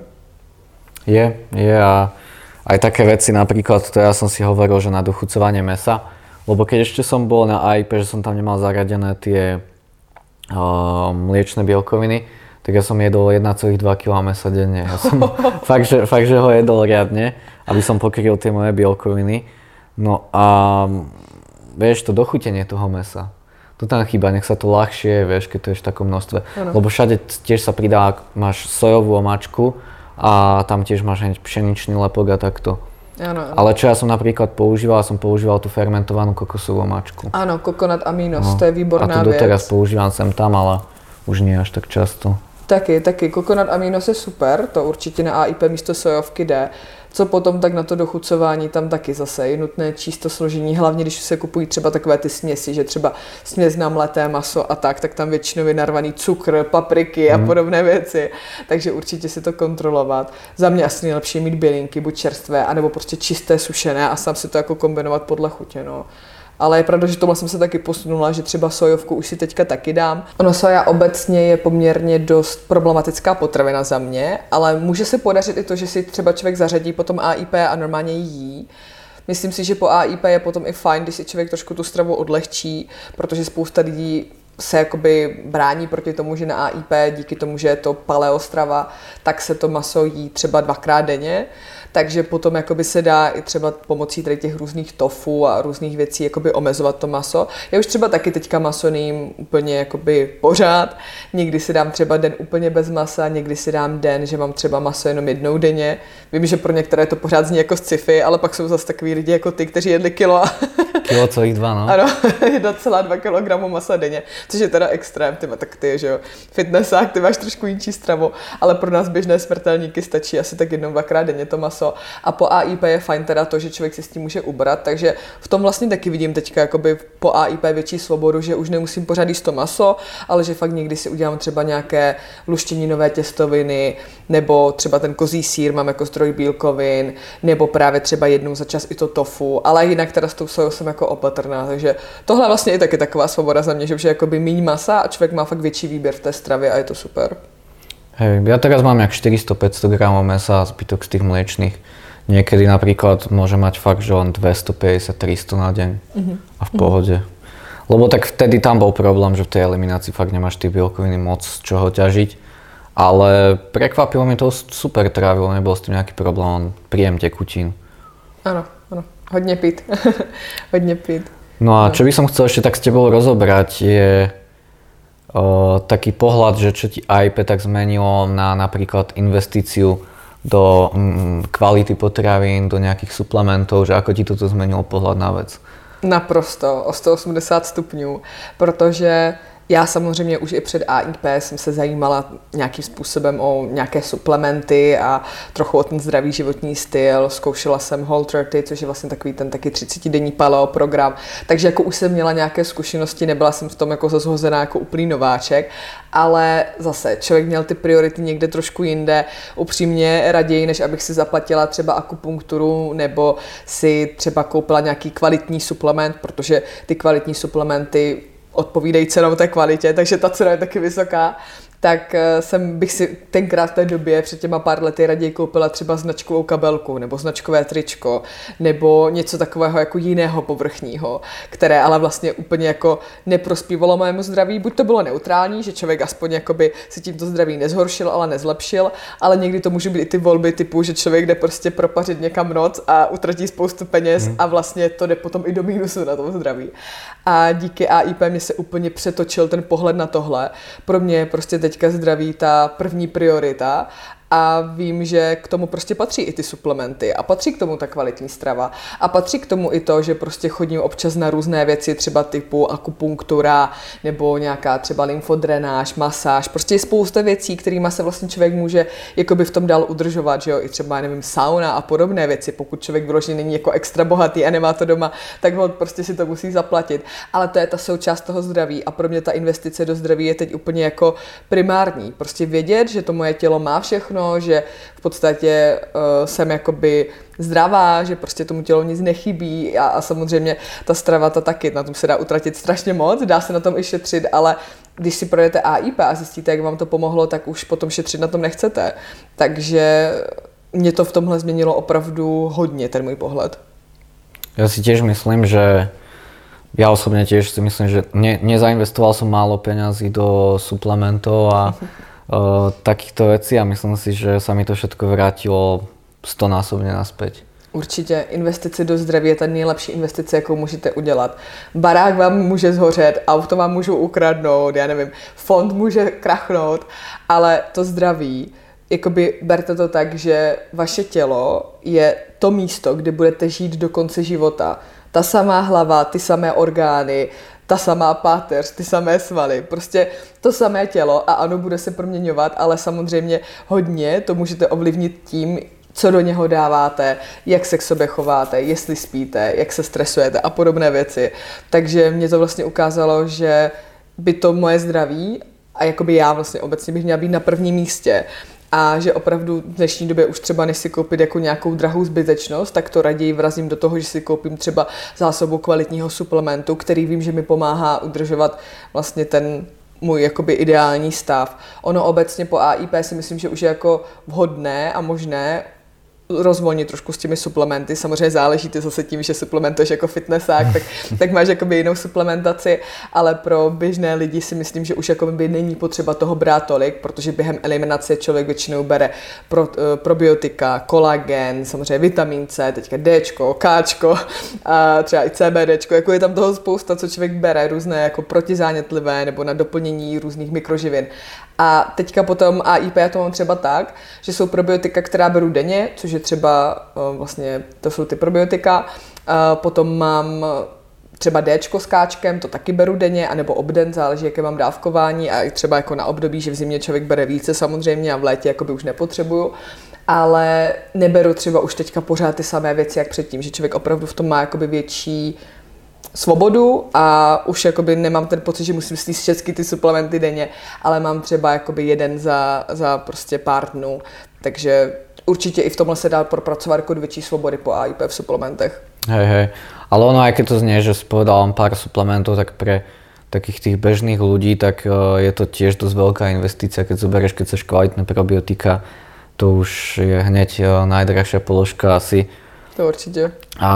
Je, je a aj také veci, napríklad to ja som si hovoril, že na dochucovanie mesa, lebo keď ešte som bol na AIP, že som tam nemal zaradené tie uh, mliečne bielkoviny, tak ja som jedol 1,2 kg mesa denne. Ja som <laughs> <laughs> fakt, že, fakt, že ho jedol riadne, aby som pokryl tie moje bielkoviny. No a vieš, to dochutenie toho mesa, to tam chýba, nech sa to ľahšie, vieš, keď to je v takom množstve. Ano. Lebo všade tiež sa pridá, máš sojovú omáčku, a tam tiež máš hneď pšeničný lepok a takto. Ano, ano. Ale čo ja som napríklad používal, som používal tú fermentovanú kokosovú mačku. Áno, kokonat aminos, no. to je výborná A to doteraz používam sem tam, ale už nie až tak často. Taky, taky. Kokonat aminos je super, to určitě na AIP místo sojovky jde. Co potom, tak na to dochucování tam taky zase je nutné číst to složení, hlavně když se kupují třeba takové ty směsi, že třeba směs na mleté maso a tak, tak tam většinou je narvaný cukr, papriky a hmm. podobné věci. Takže určitě si to kontrolovat. Za mě asi nejlepší mít bylinky, buď čerstvé, anebo prostě čisté, sušené a sám si to jako kombinovat podle chutě. No ale je pravda, že tomu jsem se taky posunula, že třeba sojovku už si teďka taky dám. Ono soja obecně je poměrně dost problematická potravina za mě, ale může se podařit i to, že si třeba člověk zařadí potom AIP a normálně jí. Myslím si, že po AIP je potom i fajn, když si člověk trošku tu stravu odlehčí, protože spousta lidí se jakoby brání proti tomu, že na AIP, díky tomu, že je to paleostrava, tak se to maso jí třeba dvakrát denně takže potom jakoby se dá i třeba pomocí tady těch různých tofu a různých věcí jakoby omezovat to maso. Já už třeba taky teďka maso nejím úplně jakoby pořád, někdy si dám třeba den úplně bez masa, někdy si dám den, že mám třeba maso jenom jednou denně. Vím, že pro některé to pořád zní jako sci-fi, ale pak jsou zase takový lidi jako ty, kteří jedli kilo. Kilo celých dva, no. Ano, <laughs> 1,2 kg masa denně, což je teda extrém, ty tak ty, že jo. Fitnessák, ty máš trošku jinčí stravu, ale pro nás běžné smrtelníky stačí asi tak jednou, dvakrát denně to maso maso. A po AIP je fajn teda to, že člověk si s tím může ubrat, takže v tom vlastně taky vidím teďka jakoby po AIP větší svobodu, že už nemusím pořád jíst to maso, ale že fakt někdy si udělám třeba nějaké luštěninové těstoviny, nebo třeba ten kozí sír mám jako zdroj bílkovin, nebo právě třeba jednou za čas i to tofu, ale jinak teda s tou sojou jsem jako opatrná, takže tohle vlastně je taky taková svoboda za mě, že už je jakoby míň masa a člověk má fakt větší výběr v té stravě a je to super. Hej, ja teraz mám jak 400-500 gramov mesa a zbytok z tých mliečných. Niekedy napríklad môže mať fakt, že len 250-300 na deň uh-huh. a v pohode. Lebo tak vtedy tam bol problém, že v tej eliminácii fakt nemáš tie bielkoviny moc z čoho ťažiť. Ale prekvapilo mi to super trávilo, nebol s tým nejaký problém, príjem tekutín. Áno, áno, hodne pít. <laughs> hodne pít. No a čo by som chcel ešte tak s tebou rozobrať je taký pohľad, že čo ti IP tak zmenilo na napríklad investíciu do mm, kvality potravín, do nejakých suplementov, že ako ti toto zmenilo pohľad na vec? Naprosto, o 180 stupňů, protože já samozřejmě už i před AIP jsem se zajímala nějakým způsobem o nějaké suplementy a trochu o ten zdravý životní styl. Zkoušela jsem Whole 30, což je vlastně takový ten taky 30-denní paleo program. Takže jako už jsem měla nějaké zkušenosti, nebyla jsem v tom jako zazhozená jako úplný nováček, ale zase člověk měl ty priority někde trošku jinde. Upřímně raději, než abych si zaplatila třeba akupunkturu nebo si třeba koupila nějaký kvalitní suplement, protože ty kvalitní suplementy odpovídají cenou té kvalitě, takže ta cena je taky vysoká tak eh, jsem bych si tenkrát v té době před těma pár lety raději koupila třeba značkovou kabelku nebo značkové tričko nebo něco takového jako jiného povrchního, které ale vlastně úplně jako neprospívalo mému zdraví. Buď to bylo neutrální, že člověk aspoň jakoby si tímto zdraví nezhoršil, ale nezlepšil, ale někdy to může být i ty volby typu, že člověk jde prostě propařit někam noc a utratí spoustu peněz hmm. a vlastně to jde potom i do mínusu na tom zdraví. A díky AIP mě se úplně přetočil ten pohled na tohle. Pro mě prostě teď teďka zdraví ta první priorita a vím, že k tomu prostě patří i ty suplementy a patří k tomu ta kvalitní strava a patří k tomu i to, že prostě chodím občas na různé věci, třeba typu akupunktura nebo nějaká třeba lymfodrenáž, masáž, prostě je spousta věcí, kterými se vlastně člověk může jakoby v tom dál udržovat, že jo, i třeba, nevím, sauna a podobné věci, pokud člověk vyložený není jako extra bohatý a nemá to doma, tak ho prostě si to musí zaplatit, ale to je ta součást toho zdraví a pro mě ta investice do zdraví je teď úplně jako primární, prostě vědět, že to moje tělo má všechno, všechno, že v podstatě uh, jsem jakoby zdravá, že prostě tomu tělu nic nechybí a, a samozřejmě ta strava ta taky, na tom se dá utratit strašně moc, dá se na tom i šetřit, ale když si projdete AIP a zjistíte, jak vám to pomohlo, tak už potom šetřit na tom nechcete. Takže mě to v tomhle změnilo opravdu hodně, ten můj pohled. Já si těž myslím, že ja osobne tiež si myslím, že ne, nezainvestoval som málo peňazí do suplementov a <laughs> takýchto vecí a myslím si, že sa mi to všetko vrátilo stonásobně naspäť. Určitě investice do zdraví je ta nejlepší investice, jakou můžete udělat. Barák vám může zhořet, auto vám můžu ukradnout, já nevím, fond může krachnout, ale to zdraví, jakoby berte to tak, že vaše tělo je to místo, kde budete žít do konce života. Ta samá hlava, ty samé orgány, ta samá páteř, ty samé svaly, prostě to samé tělo a ano, bude se proměňovat, ale samozřejmě hodně to můžete ovlivnit tím, co do něho dáváte, jak se k sobě chováte, jestli spíte, jak se stresujete a podobné věci. Takže mě to vlastně ukázalo, že by to moje zdraví a jakoby já vlastně obecně bych měla být na prvním místě a že opravdu v dnešní době už třeba než si koupit jako nějakou drahou zbytečnost, tak to raději vrazím do toho, že si koupím třeba zásobu kvalitního suplementu, který vím, že mi pomáhá udržovat vlastně ten můj jakoby ideální stav. Ono obecně po AIP si myslím, že už je jako vhodné a možné rozvolnit trošku s těmi suplementy. Samozřejmě záleží ty zase tím, že suplementuješ jako fitnessák, tak, <laughs> tak máš jakoby jinou suplementaci, ale pro běžné lidi si myslím, že už jakoby není potřeba toho brát tolik, protože během eliminace člověk většinou bere pro, eh, probiotika, kolagen, samozřejmě vitamin C, teďka D, K, a třeba i CBD, jako je tam toho spousta, co člověk bere, různé jako protizánětlivé nebo na doplnění různých mikroživin. A teďka potom AIP já to mám třeba tak, že jsou probiotika, která beru denně, což je třeba eh, vlastně, to jsou ty probiotika. Potom mám třeba D s káčkem, to taky beru denně, anebo obden, záleží, jaké mám dávkování a třeba jako na období, že v zimě člověk bere více samozřejmě a v létě jakoby už nepotřebuju ale neberu třeba už teďka pořád ty samé věci, jak předtím, že člověk opravdu v tom má jakoby větší svobodu a už jakoby nemám ten pocit, že musím sníst všechny ty suplementy denně, ale mám třeba jakoby jeden za, za prostě pár dnů. Takže určitě i v tomhle se dá propracovat jako větší svobody po AIP v suplementech. Hej, hej. Ale ono, aj keď to znie, že spovedal pár suplementov, tak pre takých tých bežných ľudí, tak uh, je to tiež dosť veľká investícia, keď zoberieš, keď chceš kvalitné probiotika, to už je hneď uh, najdražšia položka asi. To určite. A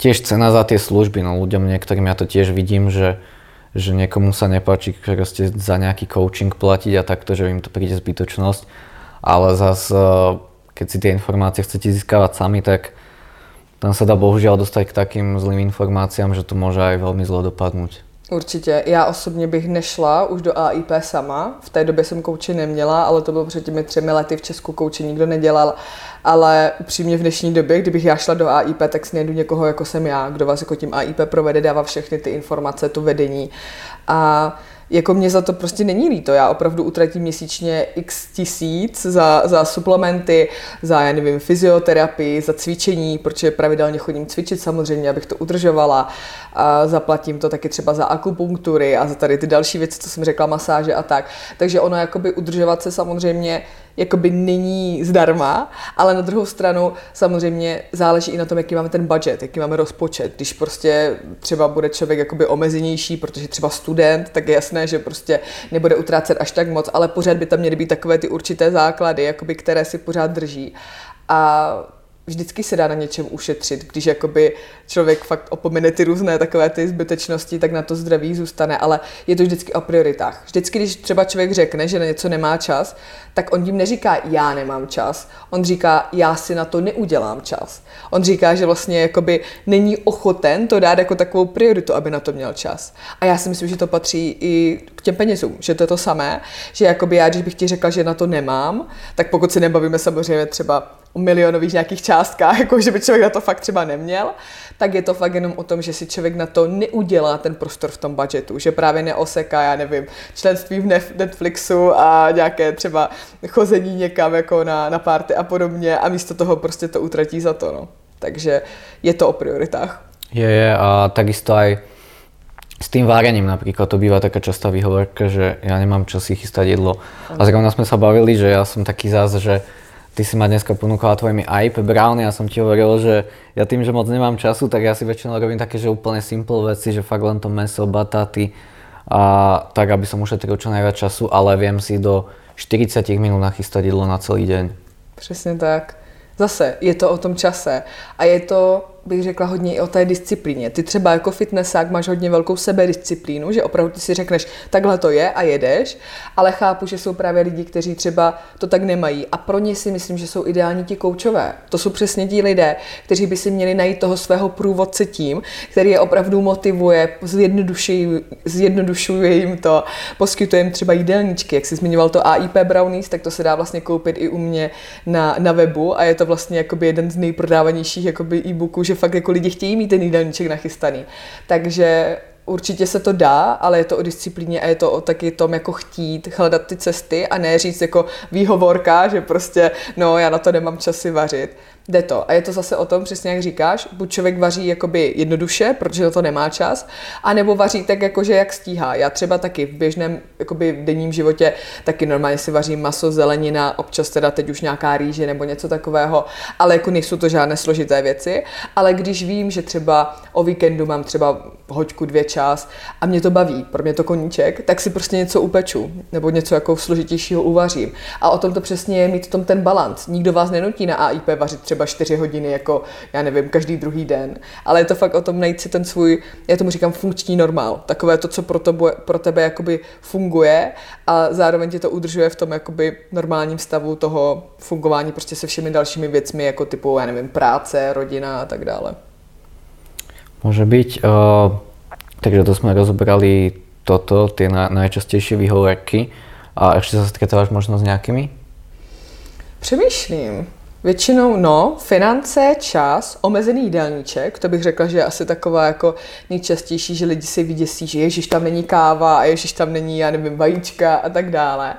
tiež cena za tie služby, no ľuďom niektorým ja to tiež vidím, že, že niekomu sa nepáči proste za nejaký coaching platiť a takto, že im to príde zbytočnosť, ale zase keď si tie informácie chcete získavať sami, tak tam sa dá bohužiaľ dostať k takým zlým informáciám, že to môže aj veľmi zlo dopadnúť. Určitě. Já osobně bych nešla už do AIP sama. V té době jsem kouči neměla, ale to bylo před těmi třemi lety v Česku kouči nikdo nedělal. Ale upřímně v dnešní době, kdybych já šla do AIP, tak si najdu někoho, jako jsem já, kdo vás jako tím AIP provede, dává všechny ty informace, to vedení. A jako mě za to prostě není líto. Já opravdu utratím měsíčně x tisíc za, za suplementy, za, já nevím, fyzioterapii, za cvičení, protože pravidelně chodím cvičit samozřejmě, abych to udržovala. A zaplatím to taky třeba za akupunktury a za tady ty další věci, co jsem řekla, masáže a tak. Takže ono jakoby udržovat se samozřejmě jakoby není zdarma, ale na druhou stranu samozřejmě záleží i na tom, jaký máme ten budget, jaký máme rozpočet. Když prostě třeba bude člověk jakoby omezenější, protože třeba student, tak je jasné, že prostě nebude utrácet až tak moc, ale pořád by tam měly být takové ty určité základy, jakoby, které si pořád drží. A vždycky se dá na něčem ušetřit. Když jakoby člověk fakt opomene ty různé takové ty zbytečnosti, tak na to zdraví zůstane, ale je to vždycky o prioritách. Vždycky, když třeba člověk řekne, že na něco nemá čas, tak on tím neříká, já nemám čas. On říká, já si na to neudělám čas. On říká, že vlastně jakoby není ochoten to dát jako takovou prioritu, aby na to měl čas. A já si myslím, že to patří i k těm penězům, že to je to samé, že jakoby já, když bych ti řekla, že na to nemám, tak pokud si nebavíme samozřejmě třeba o milionových nějakých částkách, <laughs> jako že by člověk na to fakt třeba neměl, tak je to fakt jenom o tom, že si člověk na to neudělá ten prostor v tom budgetu, že právě neoseká, já nevím, členství v Netflixu a nějaké třeba chození někam jako na, na párty a podobně a místo toho prostě to utratí za to, no. Takže je to o prioritách. Je, je a takisto aj s tým várením napríklad, to býva taká častá výhovorka, že ja nemám čas si chystať jedlo. A zrovna sme sa bavili, že ja som taký zás, že ty si ma dneska ponúkala tvojimi IP brownie a som ti hovoril, že ja tým, že moc nemám času, tak ja si väčšinou robím také, že úplne simple veci, že fakt len to meso, batáty a tak, aby som ušetril čo najviac času, ale viem si do 40 minút nachystať jedlo na celý deň. Přesně tak. Zase je to o tom čase a je to bych řekla hodně i o té disciplíně. Ty třeba jako fitnessák máš hodně velkou sebedisciplínu, že opravdu ty si řekneš, takhle to je a jedeš, ale chápu, že jsou právě lidi, kteří třeba to tak nemají a pro ně si myslím, že jsou ideální ti koučové. To jsou přesně ti lidé, kteří by si měli najít toho svého průvodce tím, který je opravdu motivuje, zjednodušuje jim to, poskytuje jim třeba jídelníčky, jak jsi zmiňoval to AIP Brownies, tak to se dá vlastně koupit i u mě na, na webu a je to vlastně jeden z nejprodávanějších jakoby e-booků, že fakt jako lidi chtějí mít ten jídelníček nachystaný. Takže určitě se to dá, ale je to o disciplíně a je to o taky tom jako chtít hledat ty cesty a ne říct jako výhovorka, že prostě no já na to nemám časy vařit. Jde to. A je to zase o tom, přesně jak říkáš, buď člověk vaří jakoby jednoduše, protože na to nemá čas, anebo vaří tak jakože jak stíhá. Já třeba taky v běžném jakoby denním životě taky normálně si vařím maso, zelenina, občas teda teď už nějaká rýže nebo něco takového, ale jako nejsou to žádné složité věci. Ale když vím, že třeba o víkendu mám třeba hoďku, dvě čas a mě to baví, pro mě to koníček, tak si prostě něco upeču nebo něco jako složitějšího uvařím. A o tom to přesně je mít v tom ten balans. Nikdo vás nenutí na AIP vařit třeba 4 hodiny, jako já nevím, každý druhý den. Ale je to fakt o tom najít si ten svůj, já tomu říkám funkční normál. Takové to, co pro, tebe, pro tebe jakoby funguje a zároveň tě to udržuje v tom jakoby normálním stavu toho fungování prostě se všemi dalšími věcmi, jako typu, já nevím, práce, rodina a tak dále. Môže byť. Uh, takže to sme rozobrali toto, tie na, najčastejšie výhovorky. A ešte sa stretávaš možno s nejakými? Přemýšlím. Většinou no, finance, čas, omezený jídelníček, to bych řekla, že je asi taková jako nejčastější, že lidi si vyděsí, že ježiš tam není káva a ježiš tam není, já nevím, vajíčka a tak dále.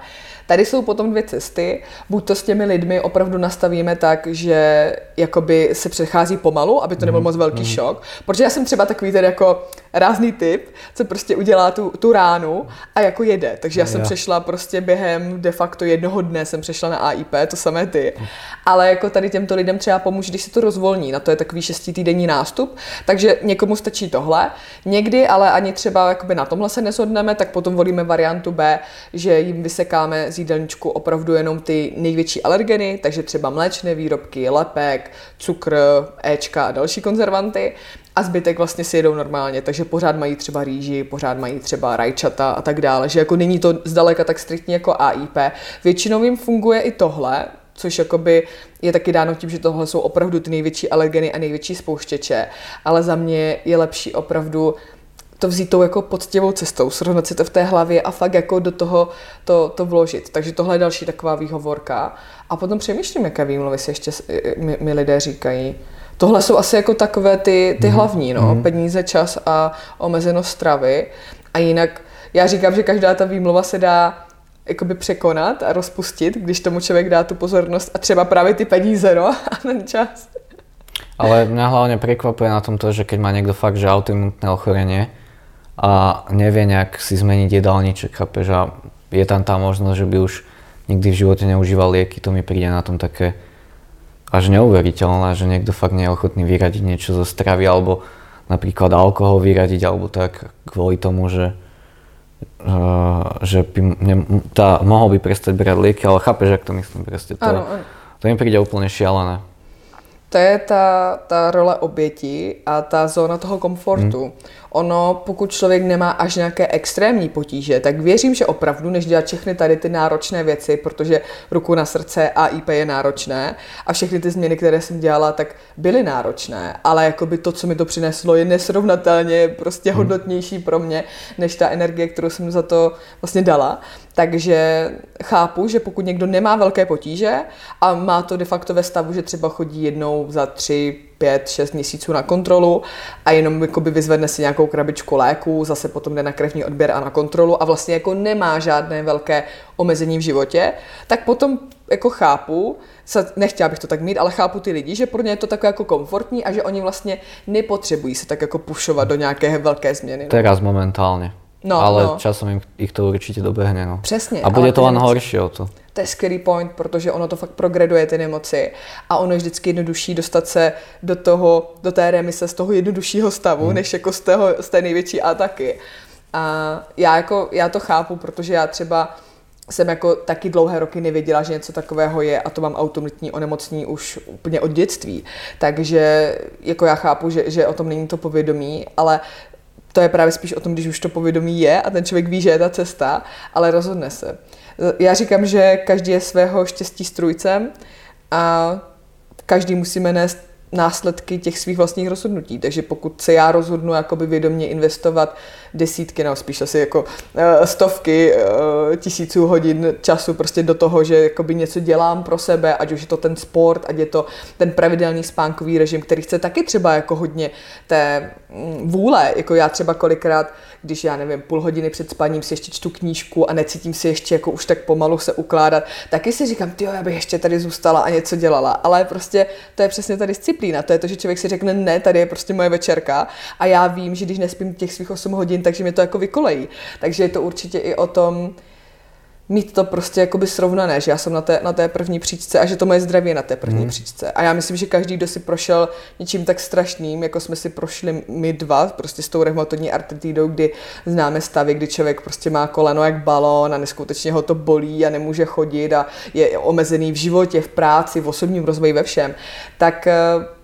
Tady jsou potom dvě cesty. Buď to s těmi lidmi opravdu nastavíme tak, že jakoby se přechází pomalu, aby to nebyl mhm, moc velký mm. šok. Protože já jsem třeba takový ten jako rázný typ, co prostě udělá tu, tu ránu a jako jede. Takže já jsem přešla prostě během de facto jednoho dne jsem přešla na AIP, to samé ty. Ale jako tady těmto lidem třeba pomůže, když se to rozvolní. Na to je takový šestitýdenní nástup. Takže někomu stačí tohle. Někdy ale ani třeba jakoby na tomhle se neshodneme, tak potom volíme variantu B, že jim vysekáme z jídelníčku opravdu jenom ty největší alergeny, takže třeba mléčné výrobky, lepek, cukr, Ečka a další konzervanty a zbytek vlastně si jedou normálně, takže pořád mají třeba rýži, pořád mají třeba rajčata a tak dále, že jako není to zdaleka tak striktně jako AIP. Většinou jim funguje i tohle, což jakoby je taky dáno tím, že tohle jsou opravdu ty největší alergeny a největší spouštěče, ale za mě je lepší opravdu to vzít tou jako poctivou cestou, srovnat si to v té hlavě a fakt jako do toho to, to vložit. Takže tohle je další taková výhovorka. A potom přemýšlím, jaké výmluvy si ještě mi, mi lidé říkají. Tohle jsou asi jako takové ty, ty mm. hlavní, no. Mm. Peníze, čas a omezenost stravy. A jinak já říkám, že každá ta výmluva se dá jakoby překonat a rozpustit, když tomu člověk dá tu pozornost a třeba právě ty peníze, no, <laughs> a ten čas. Ale mňa hlavne prekvapuje na tom to, že keď má niekto fakt, že autoimunitné ochorenie, a nevie nejak si zmeniť jedálniček, chápeš? A je tam tá možnosť, že by už nikdy v živote neužíval lieky, to mi príde na tom také až neuveriteľné, že niekto fakt nie je ochotný vyradiť niečo zo stravy alebo napríklad alkohol vyradiť alebo tak kvôli tomu, že, uh, že by ne, tá, mohol by prestať brať lieky, ale chápeš, ak to myslím proste. To, ano, ano. to mi príde úplne šialené. To je ta, ta role oběti a ta zóna toho komfortu. Hmm. Ono, pokud člověk nemá až nějaké extrémní potíže, tak věřím, že opravdu, než dělat všechny tady ty náročné věci, protože ruku na srdce a IP je náročné a všechny ty změny, které jsem dělala, tak byly náročné, ale jakoby to, co mi to přineslo, je nesrovnatelně prostě hmm. hodnotnější pro mě, než ta energie, kterou jsem za to vlastně dala. Takže chápu, že pokud někdo nemá velké potíže a má to de facto ve stavu, že třeba chodí jednou za tři, pět, šest měsíců na kontrolu a jenom jakoby vyzvedne si nějakou krabičku léků, zase potom jde na krevní odběr a na kontrolu a vlastně jako nemá žádné velké omezení v životě, tak potom jako chápu, nechtěla bych to tak mít, ale chápu ty lidi, že pro ně je to takové jako komfortní a že oni vlastně nepotřebují se tak jako pušovat do nějaké velké změny. No. Teraz momentálně. No, ale no. časom jim, ich to určitě dobehne. No. Přesně. A bude to len horší o to. To je skvělý point, protože ono to fakt progreduje ty nemoci a ono je vždycky jednodušší dostat se do toho, do té remise z toho jednoduššího stavu, hmm. než jako z, toho, z té největší ataky. A já, jako, já to chápu, protože já třeba jsem jako taky dlouhé roky nevěděla, že něco takového je a to mám automatní onemocnění už úplně od dětství. Takže jako já chápu, že, že o tom není to povědomí, ale to je právě spíš o tom, když už to povědomí je a ten člověk ví, že je ta cesta, ale rozhodne se. Já říkám, že každý je svého štěstí strujcem a každý musíme nést následky těch svých vlastních rozhodnutí. Takže pokud se já rozhodnu jakoby vědomě investovat desítky, nebo spíš asi jako uh, stovky uh, tisíců hodin času prostě do toho, že jakoby něco dělám pro sebe, ať už je to ten sport, ať je to ten pravidelný spánkový režim, který chce taky třeba jako hodně té mm, vůle, jako já třeba kolikrát, když já nevím, půl hodiny před spaním si ještě čtu knížku a necítím si ještě jako už tak pomalu se ukládat, taky si říkám, ty já bych ještě tady zůstala a něco dělala, ale prostě to je přesně ta disciplína, to je to, že člověk si řekne, ne, tady je prostě moje večerka a já vím, že když nespím těch svých 8 hodin, takže mě to jako vykolejí. Takže je to určitě i o tom, mít to prostě jakoby srovnané, že já jsem na té, na té první příčce a že to moje zdraví je na té první hmm. příčce. A já myslím, že každý, kdo si prošel něčím tak strašným, jako jsme si prošli my dva, prostě s tou revmatodní artritidou, kdy známe stavy, kdy člověk prostě má koleno jak balón a neskutečně ho to bolí a nemůže chodit a je omezený v životě, v práci, v osobním rozvoji, ve všem, tak eh,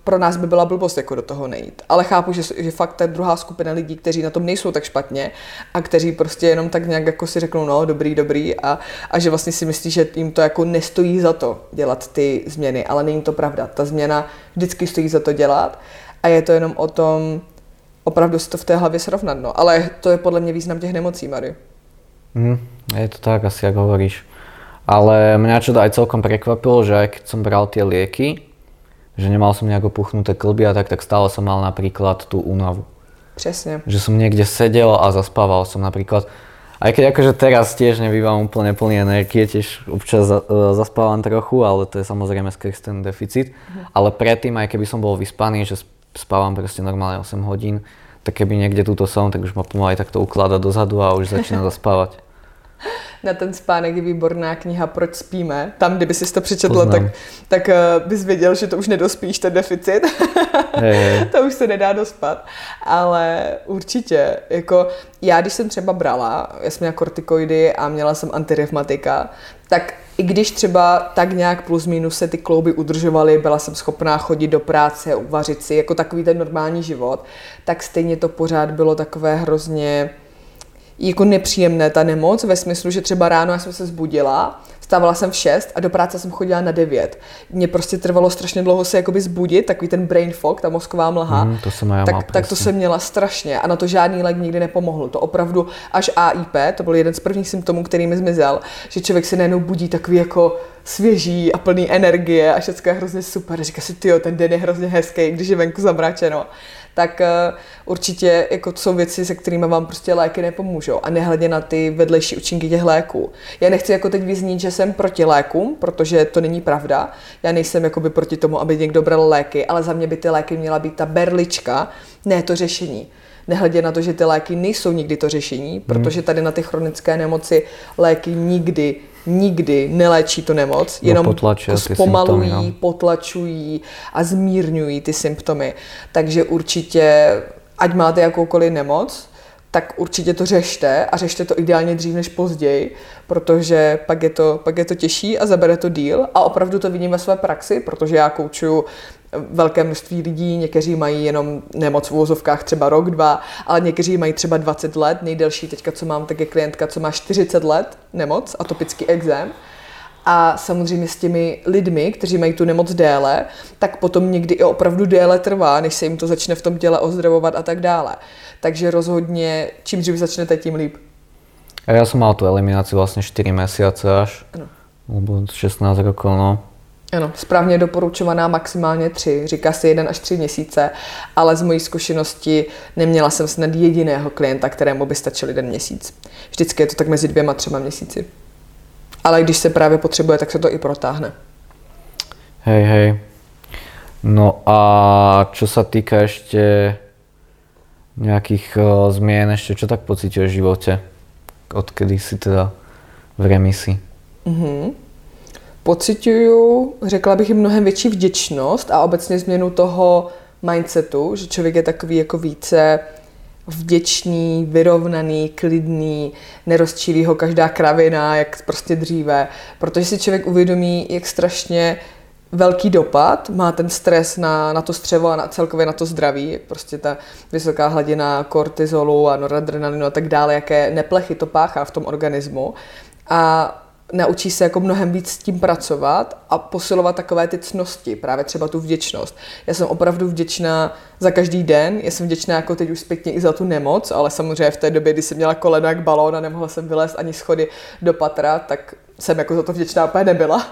pro nás by byla blbost jako do toho nejít. Ale chápu, že, že fakt ta druhá skupina lidí, kteří na tom nejsou tak špatně a kteří prostě jenom tak nějak jako si řeknou, no dobrý, dobrý a, a že vlastně si myslí, že jim to jako nestojí za to dělat ty změny, ale není to pravda. Ta změna vždycky stojí za to dělat a je to jenom o tom opravdu si to v té hlavě srovnat. No. Ale to je podle mě význam těch nemocí, Mary. Mm, je to tak, asi jak hovoríš. Ale mňa čo aj celkom prekvapilo, že aj keď som bral tie lieky, že nemal som nejako puchnuté klby a tak, tak stále som mal napríklad tú únavu. Přesne. Že som niekde sedel a zaspával som napríklad. Aj keď akože teraz tiež nebývam úplne plný energie, tiež občas e, zaspávam trochu, ale to je samozrejme skrz ten deficit. Mhm. Ale predtým, aj keby som bol vyspaný, že spávam proste normálne 8 hodín, tak keby niekde túto som, tak už ma pomaly takto ukladá dozadu a už začína <laughs> zaspávať <laughs> na ten spánek je výborná kniha Proč spíme. Tam, kdyby si to přečetl, tak, tak uh, bys věděl, že to už nedospíš, ten deficit. Je, je. <laughs> to už se nedá dospat. Ale určitě, jako já, když jsem třeba brala, já jsem měla kortikoidy a měla jsem antirevmatika, tak i když třeba tak nějak plus minus se ty klouby udržovaly, byla jsem schopná chodit do práce, uvařit si, jako takový ten normální život, tak stejně to pořád bylo takové hrozně jako nepříjemné ta nemoc, ve smyslu, že třeba ráno já jsem se zbudila, Vstávala jsem v 6 a do práce jsem chodila na 9. Mně prostě trvalo strašně dlouho se jakoby zbudit, takový ten brain fog, ta mozková mlha. Mm, to jsem já tak, tak to jsem měla strašně a na to žádný lék nikdy nepomohl. To opravdu až AIP, to byl jeden z prvních symptomů, který mi zmizel, že člověk se najednou budí takový jako svěží a plný energie a všechno je hrozně super. Říká si, ty ten den je hrozně hezký, když je venku zamračeno tak uh, určitě jako jsou věci, se kterými vám prostě léky nepomůžou. A nehledě na ty vedlejší účinky těch léků. Já nechci jako teď vyznít, že jsem proti lékům, protože to není pravda. Já nejsem jakoby proti tomu, aby někdo bral léky, ale za mě by ty léky měla být ta berlička, ne to řešení nehledě na to, že ty léky nejsou nikdy to řešení, hmm. protože tady na ty chronické nemoci léky nikdy nikdy neléčí tu nemoc, jenom potlačuje zpomalují, symptomy, no. potlačují a zmírňují ty symptomy. Takže určitě, ať máte jakoukoliv nemoc, tak určitě to řešte a řešte to ideálně dřív než později, protože pak je to, pak je to těžší a zabere to díl a opravdu to vidím ve své praxi, protože já koučuju velké množství lidí, někteří mají jenom nemoc v úvozovkách třeba rok, dva, ale někteří mají třeba 20 let, nejdelší teďka, co mám, tak je klientka, co má 40 let nemoc, atopický exém. A samozřejmě s těmi lidmi, kteří mají tu nemoc déle, tak potom někdy i opravdu déle trvá, než se jim to začne v tom těle ozdravovat a tak dále. Takže rozhodně, čím dřív začnete, tím líp. A já jsem mal tu eliminaci vlastně 4 měsíce až. Ano. 16 rokov, no. Ano, správně doporučovaná maximálně tři, říká se jeden až tři měsíce, ale z mojí zkušenosti neměla jsem snad jediného klienta, kterému by stačil jeden měsíc. Vždycky je to tak mezi dvěma třema měsíci. Ale když se právě potřebuje, tak se to i protáhne. Hej, hej. No a čo sa týka ešte nejakých uh, zmien, ešte čo tak pocítiš v živote? Odkedy si teda v remisi? Mm-hmm pocituju, řekla bych, mnohem větší vděčnost a obecně změnu toho mindsetu, že člověk je takový jako více vděčný, vyrovnaný, klidný, nerozčílí ho každá kravina, jak prostě dříve, protože si člověk uvědomí, jak strašně velký dopad má ten stres na, na to střevo a na, celkově na to zdraví, prostě ta vysoká hladina kortizolu a noradrenalinu a tak dále, jaké neplechy to páchá v tom organismu. A naučí se jako mnohem víc s tím pracovat a posilovat takové ty cnosti, právě třeba tu vděčnost. Já jsem opravdu vděčná za každý den, já jsem vděčná jako teď už zpětně i za tu nemoc, ale samozřejmě v té době, kdy jsem měla koleno jak balón a nemohla jsem vylézt ani schody do patra, tak jsem jako za to vděčná úplně nebyla,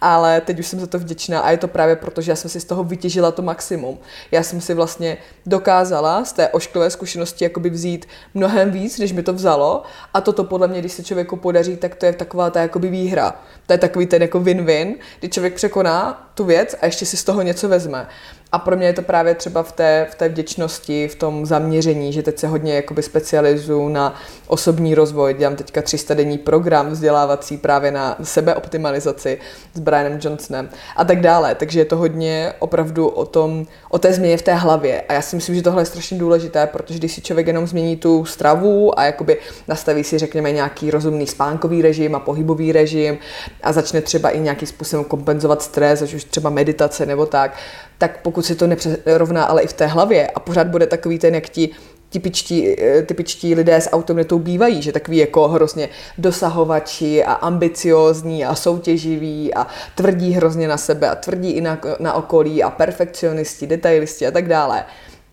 ale teď už jsem za to vděčná a je to právě proto, že já jsem si z toho vytěžila to maximum. Já jsem si vlastně dokázala z té ošklivé zkušenosti jakoby vzít mnohem víc, než mi to vzalo a toto podle mě, když se člověku podaří, tak to je taková ta jakoby výhra. To je takový ten jako win-win, kdy člověk překoná tu věc a ještě si z toho něco vezme. A pro mě je to právě třeba v té, v té vděčnosti, v tom zaměření, že teď se hodně jakoby specializuju na osobní rozvoj. Dělám teďka 300 denní program vzdělávací právě na sebeoptimalizaci s Brianem Johnsonem a tak dále. Takže je to hodně opravdu o tom, o té změně v té hlavě. A já si myslím, že tohle je strašně důležité, protože když si člověk jenom změní tu stravu a jakoby nastaví si, řekněme, nějaký rozumný spánkový režim a pohybový režim a začne třeba i nějakým způsobem kompenzovat stres, ať už třeba meditace nebo tak, tak pokud si to nepřerovná ale i v té hlavě a pořád bude takový ten, jak ti typičtí, eh, typičtí lidé s autonomitou bývají, že takový jako hrozně dosahovači a ambiciozní a soutěživí a tvrdí hrozně na sebe a tvrdí i na, na okolí a perfekcionisti, detailisti a tak dále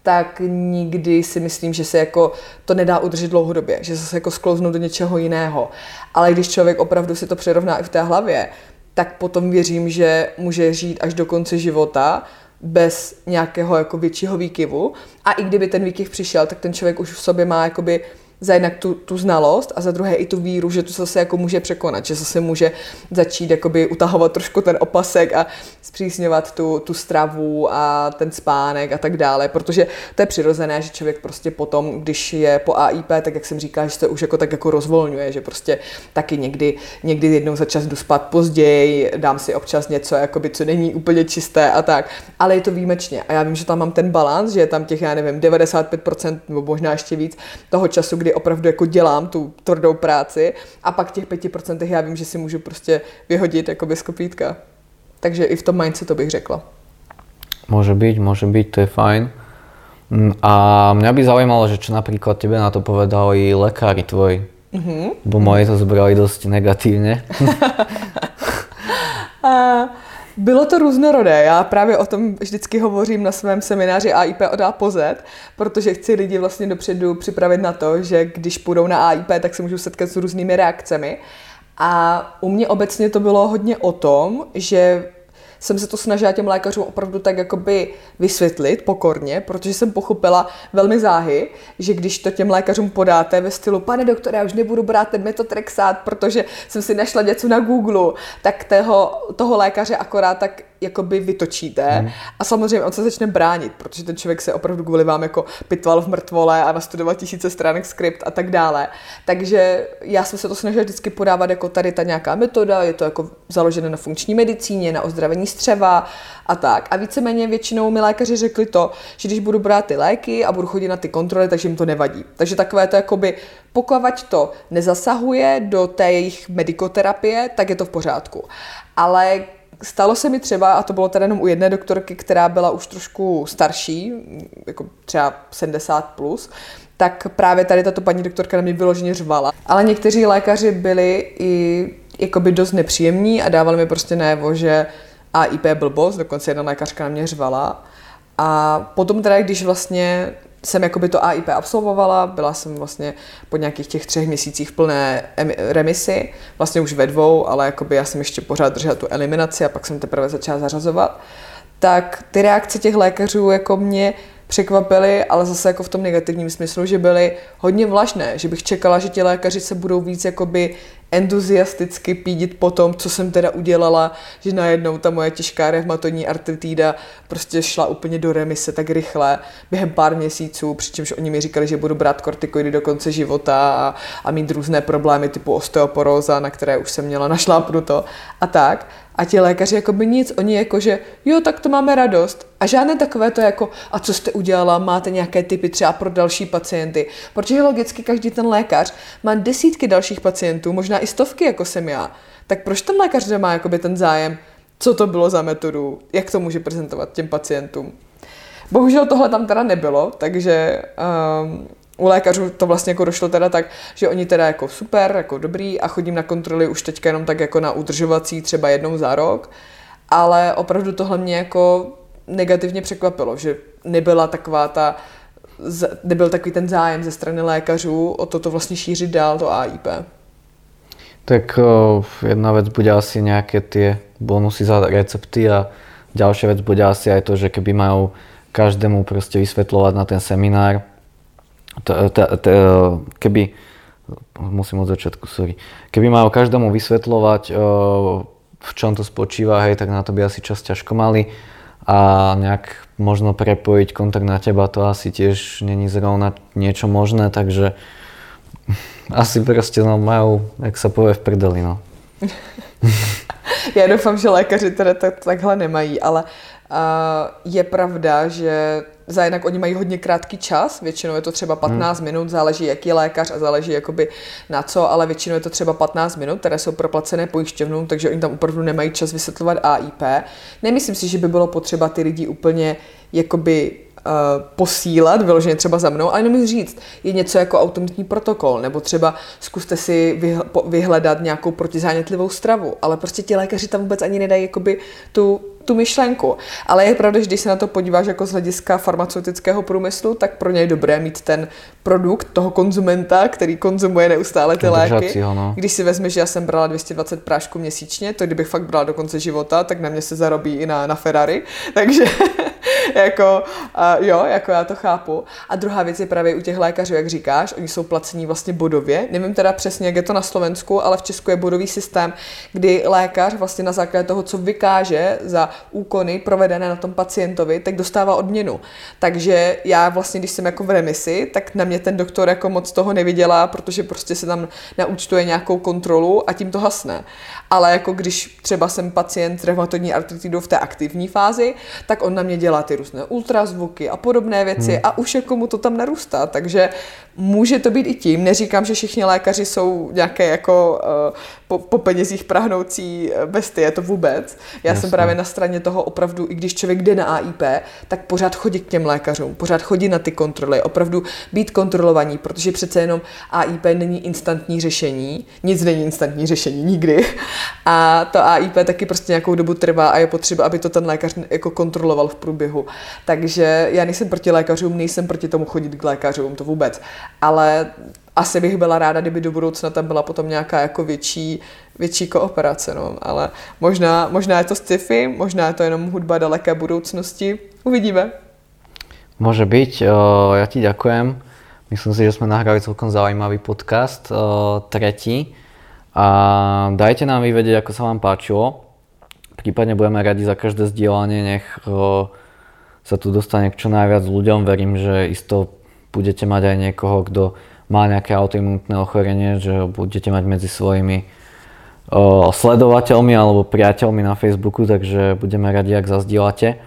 tak nikdy si myslím, že se jako to nedá udržet dlouhodobě, že se jako sklouznou do něčeho jiného. Ale když člověk opravdu si to přirovná i v té hlavě, tak potom věřím, že může žít až do konce života bez nějakého jako většího výkyvu. A i kdyby ten výkyv přišel, tak ten člověk už v sobě má jakoby za jednak tu, tu znalost a za druhé i tu víru, že to zase jako může překonat, že zase může začít jakoby utahovat trošku ten opasek a zpřísňovat tu, tu stravu a ten spánek a tak dále, protože to je přirozené, že člověk prostě potom, když je po AIP, tak jak jsem říkala, že se už jako tak jako rozvolňuje, že prostě taky někdy, někdy jednou za čas jdu spát později, dám si občas něco, jakoby, co není úplně čisté a tak, ale je to výjimečně. A já vím, že tam mám ten balans, že je tam těch, já nevím, 95% nebo možná ještě víc toho času, kdy kdy opravdu jako dělám tu tvrdou práci a pak těch 5% já vím, že si můžu prostě vyhodit jako bez kopítka. Takže i v tom mindsetu bych řekla. Může být, může být, to je fajn. Mm, a mňa by zaujímalo, že čo napríklad tebe na to povedali lekári tvoji. Mm-hmm. Bo moje to zobrali dosť negatívne. <laughs> Bylo to různorodé. Já právě o tom vždycky hovořím na svém semináři AIP od A po Z, protože chci lidi vlastně dopředu připravit na to, že když půjdou na AIP, tak se můžou setkat s různými reakcemi. A u mě obecně to bylo hodně o tom, že jsem se to snažila těm lékařům opravdu tak jakoby vysvětlit pokorně, protože jsem pochopila velmi záhy, že když to těm lékařům podáte ve stylu, pane doktore, já už nebudu brát ten metotrexát, protože jsem si našla něco na Google, tak toho, toho lékaře akorát tak jakoby vytočíte hmm. a samozřejmě on se začne bránit, protože ten člověk se opravdu kvůli vám jako pitval v mrtvole a nastudoval tisíce stránek skript a tak dále. Takže já jsem se to snažila vždycky podávat jako tady ta nějaká metoda, je to jako založené na funkční medicíně, na ozdravení střeva a tak. A víceméně většinou mi lékaři řekli to, že když budu brát ty léky a budu chodit na ty kontroly, takže jim to nevadí. Takže takové to jakoby, pokud to nezasahuje do té jejich medikoterapie, tak je to v pořádku. Ale Stalo se mi třeba, a to bylo teda jenom u jedné doktorky, která byla už trošku starší, jako třeba 70 plus, tak právě tady tato paní doktorka na mě vyloženě řvala. Ale někteří lékaři byli i jakoby dost nepříjemní a dávali mi prostě najevo, že AIP blbost, dokonce jedna lékařka na mě řvala. A potom teda, když vlastně jsem jakoby to AIP absolvovala, byla jsem vlastně po nějakých těch třech měsících v plné remisi, vlastně už ve dvou, ale jakoby já jsem ještě pořád držela tu eliminaci a pak jsem teprve začala zařazovat, tak ty reakce těch lékařů jako mě překvapily, ale zase jako v tom negativním smyslu, že byly hodně vlažné, že bych čekala, že ti lékaři se budou víc jakoby entuziasticky pídit po tom, co jsem teda udělala, že najednou ta moje těžká revmatodní artritída prostě šla úplně do remise tak rychle, během pár měsíců, přičemž oni mi říkali, že budu brát kortikoidy do konce života a, a mít různé problémy typu osteoporóza, na které už jsem měla našlápnuto a tak. A ti lékaři jako by nic, oni jako, že jo, tak to máme radost. A žádné takové to jako, a co jste udělala, máte nějaké typy třeba pro další pacienty. Protože logicky každý ten lékař má desítky dalších pacientů, možná i stovky, jako jsem já. Tak proč ten lékař nemá jakoby ten zájem, co to bylo za metodu, jak to může prezentovat těm pacientům. Bohužel tohle tam teda nebylo, takže um, u lékařů to vlastně jako došlo teda tak, že oni teda jako super, jako dobrý a chodím na kontroly už teďka jenom tak jako na udržovací třeba jednou za rok, ale opravdu tohle mě jako negativně překvapilo, že nebyla taková ta, nebyl takový ten zájem ze strany lékařů o toto vlastně šířit dál, to AIP. Tak jedna vec bude asi nejaké tie bonusy za recepty a ďalšia vec bude asi aj to, že keby majú každému proste vysvetľovať na ten seminár, keby, musím od začiatku, sorry, keby majú každému vysvetľovať, v čom to spočíva, hej, tak na to by asi čas ťažko mali a nejak možno prepojiť kontakt na teba, to asi tiež není zrovna niečo možné, takže <laughs> asi prostě no, majú, jak sa povie, v prdeli, no. <laughs> Já doufám, že lékaři teda tak, takhle nemají, ale uh, je pravda, že za jednak oni mají hodně krátký čas, většinou je to třeba 15 hmm. minut, záleží jaký lékař a záleží jakoby na co, ale většinou je to třeba 15 minut, které jsou proplacené pojišťovnou, takže oni tam opravdu nemají čas vysvětlovat AIP. Nemyslím si, že by bylo potřeba ty lidi úplně jakoby posílat, vyloženě třeba za mnou, ale jenom říct, je něco jako automatní protokol, nebo třeba zkuste si vyhledat nějakou protizánětlivou stravu, ale prostě ti lékaři tam vůbec ani nedají jakoby tu tu myšlenku. Ale je pravda, že když se na to podíváš jako z hlediska farmaceutického průmyslu, tak pro něj je dobré mít ten produkt toho konzumenta, který konzumuje neustále ty léky. Ho, no. Když si vezmeš, že já jsem brala 220 prášků měsíčně, to kdybych fakt brala do konce života, tak na mě se zarobí i na, na Ferrari. <laughs> Takže <laughs> jako, uh, jo, jako já to chápu. A druhá věc je právě u těch lékařů, jak říkáš, oni jsou placení vlastně bodově. Nevím teda přesně, jak je to na Slovensku, ale v Česku je bodový systém, kdy lékař vlastně na základě toho, co vykáže za úkony provedené na tom pacientovi, tak dostává odměnu. Takže já vlastně, když jsem jako v remisi, tak na mě ten doktor jako moc toho neviděla, protože prostě se tam naúčtuje nějakou kontrolu a tím to hasne. Ale jako když třeba jsem pacient s reumatoidní artritidou v té aktivní fázi, tak on na mě dělá ty různé ultrazvuky a podobné věci hmm. a už jako mu to tam narůstá, takže může to být i tím, neříkám, že všichni lékaři jsou nějaké jako uh, po, po penězích prahnoucí eh, bestie, to vůbec. Já Jasně. jsem právě na straně toho opravdu, i když člověk jde na AIP, tak pořád chodí k těm lékařům, pořád chodí na ty kontroly, opravdu být kontrolovaní, protože přece jenom AIP není instantní řešení, nic není instantní řešení, nikdy. A to AIP taky prostě nějakou dobu trvá a je potřeba, aby to ten lékař jako kontroloval v průběhu. Takže já nejsem proti lékařům, nejsem proti tomu chodit k lékařům, to vůbec. Ale asi bych byla ráda, kdyby do budoucna tam byla potom nějaká jako větší, větší kooperace, no. ale možná, možná je to sci-fi, možná je to jenom hudba daleké budoucnosti, uvidíme. Môže byť, ja ti ďakujem. Myslím si, že sme nahrali celkom zaujímavý podcast, tretí. A dajte nám vyvedieť, ako sa vám páčilo. Prípadne budeme radi za každé zdieľanie, nech sa tu dostane k čo najviac ľuďom. Verím, že isto budete mať aj niekoho, kto má nejaké autoimunitné ochorenie, že budete mať medzi svojimi o, sledovateľmi alebo priateľmi na Facebooku, takže budeme radi, ak zazdílate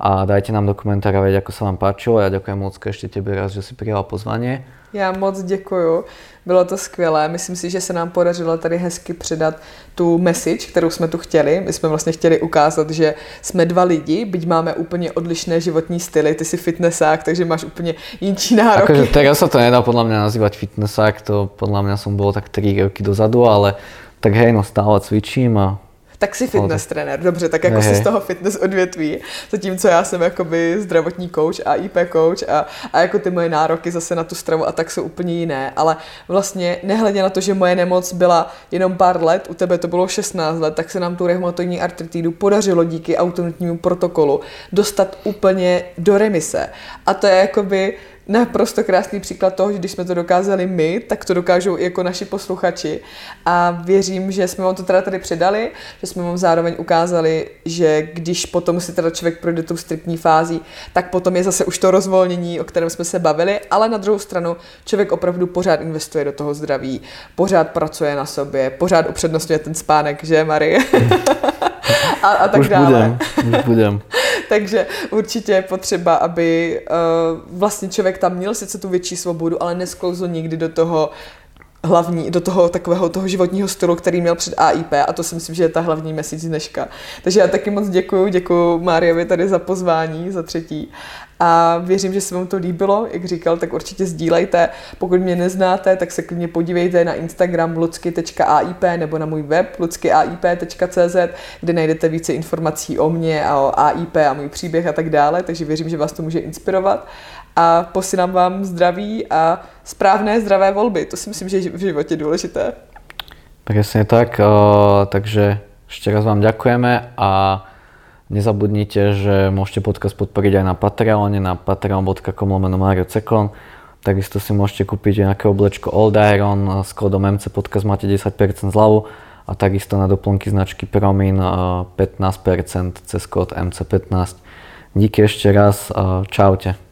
a dajte nám do komentára vědět, ako sa vám páčilo. Já ďakujem moc ještě tebe raz, že si přijal pozvání. Já moc děkuju, bylo to skvělé. Myslím si, že se nám podařilo tady hezky předat tu message, kterou jsme tu chtěli. My jsme vlastně chtěli ukázat, že jsme dva lidi, byť máme úplně odlišné životní styly. Ty jsi fitnessák, takže máš úplně jinčí nároky. Akože teraz sa to nedá podľa mňa nazývať fitnessák, to podľa mňa som bol tak 3 roky dozadu, ale tak hej, no stále cvičím a tak si fitness no, trenér, dobře, tak jako si z toho fitness odvětví, zatímco já jsem jakoby zdravotní coach a IP coach a, a jako ty moje nároky zase na tu stravu a tak jsou úplně jiné, ale vlastně nehledě na to, že moje nemoc byla jenom pár let, u tebe to bylo 16 let, tak se nám tu reumatoidní artritidu podařilo díky automatnímu protokolu dostat úplně do remise. A to je jakoby naprosto krásný příklad toho, že když jsme to dokázali my, tak to dokážou i jako naši posluchači. A věřím, že jsme vám to teda tady předali, že jsme vám zároveň ukázali, že když potom si teda člověk projde tou striktní fází, tak potom je zase už to rozvolnění, o kterém jsme se bavili, ale na druhou stranu člověk opravdu pořád investuje do toho zdraví, pořád pracuje na sobě, pořád upřednostňuje ten spánek, že Marie? <laughs> <laughs> a, a tak už dále. Budem, už budem. <laughs> Takže určitě je potřeba, aby uh, vlastně člověk tam měl sice tu větší svobodu, ale nesklouzl nikdy do toho hlavní, do toho takového toho životního stylu, který měl před AIP a to si myslím, že je ta hlavní message dneška. Takže já taky moc děkuji, děkuji Máriovi tady za pozvání, za třetí a věřím, že se vám to líbilo, jak říkal, tak určitě sdílejte. Pokud mě neznáte, tak se klidně podívejte na Instagram lucky.aip nebo na můj web luckyAIP.cz, kde najdete více informací o mě a o AIP a můj příběh a tak dále, takže věřím, že vás to může inspirovat a posílám vám zdraví a správné zdravé volby. To si myslím, že je v životě důležité. Presne tak, takže ešte raz vám ďakujeme a nezabudnite, že môžete podcast podporiť aj na Patreone, na patreon.com lomeno Mario Cekon. Takisto si môžete kúpiť nejaké oblečko Old Iron s kódom MC Podcast máte 10% zľavu a takisto na doplnky značky Promin 15% cez kód MC15. Díky ešte raz, čaute.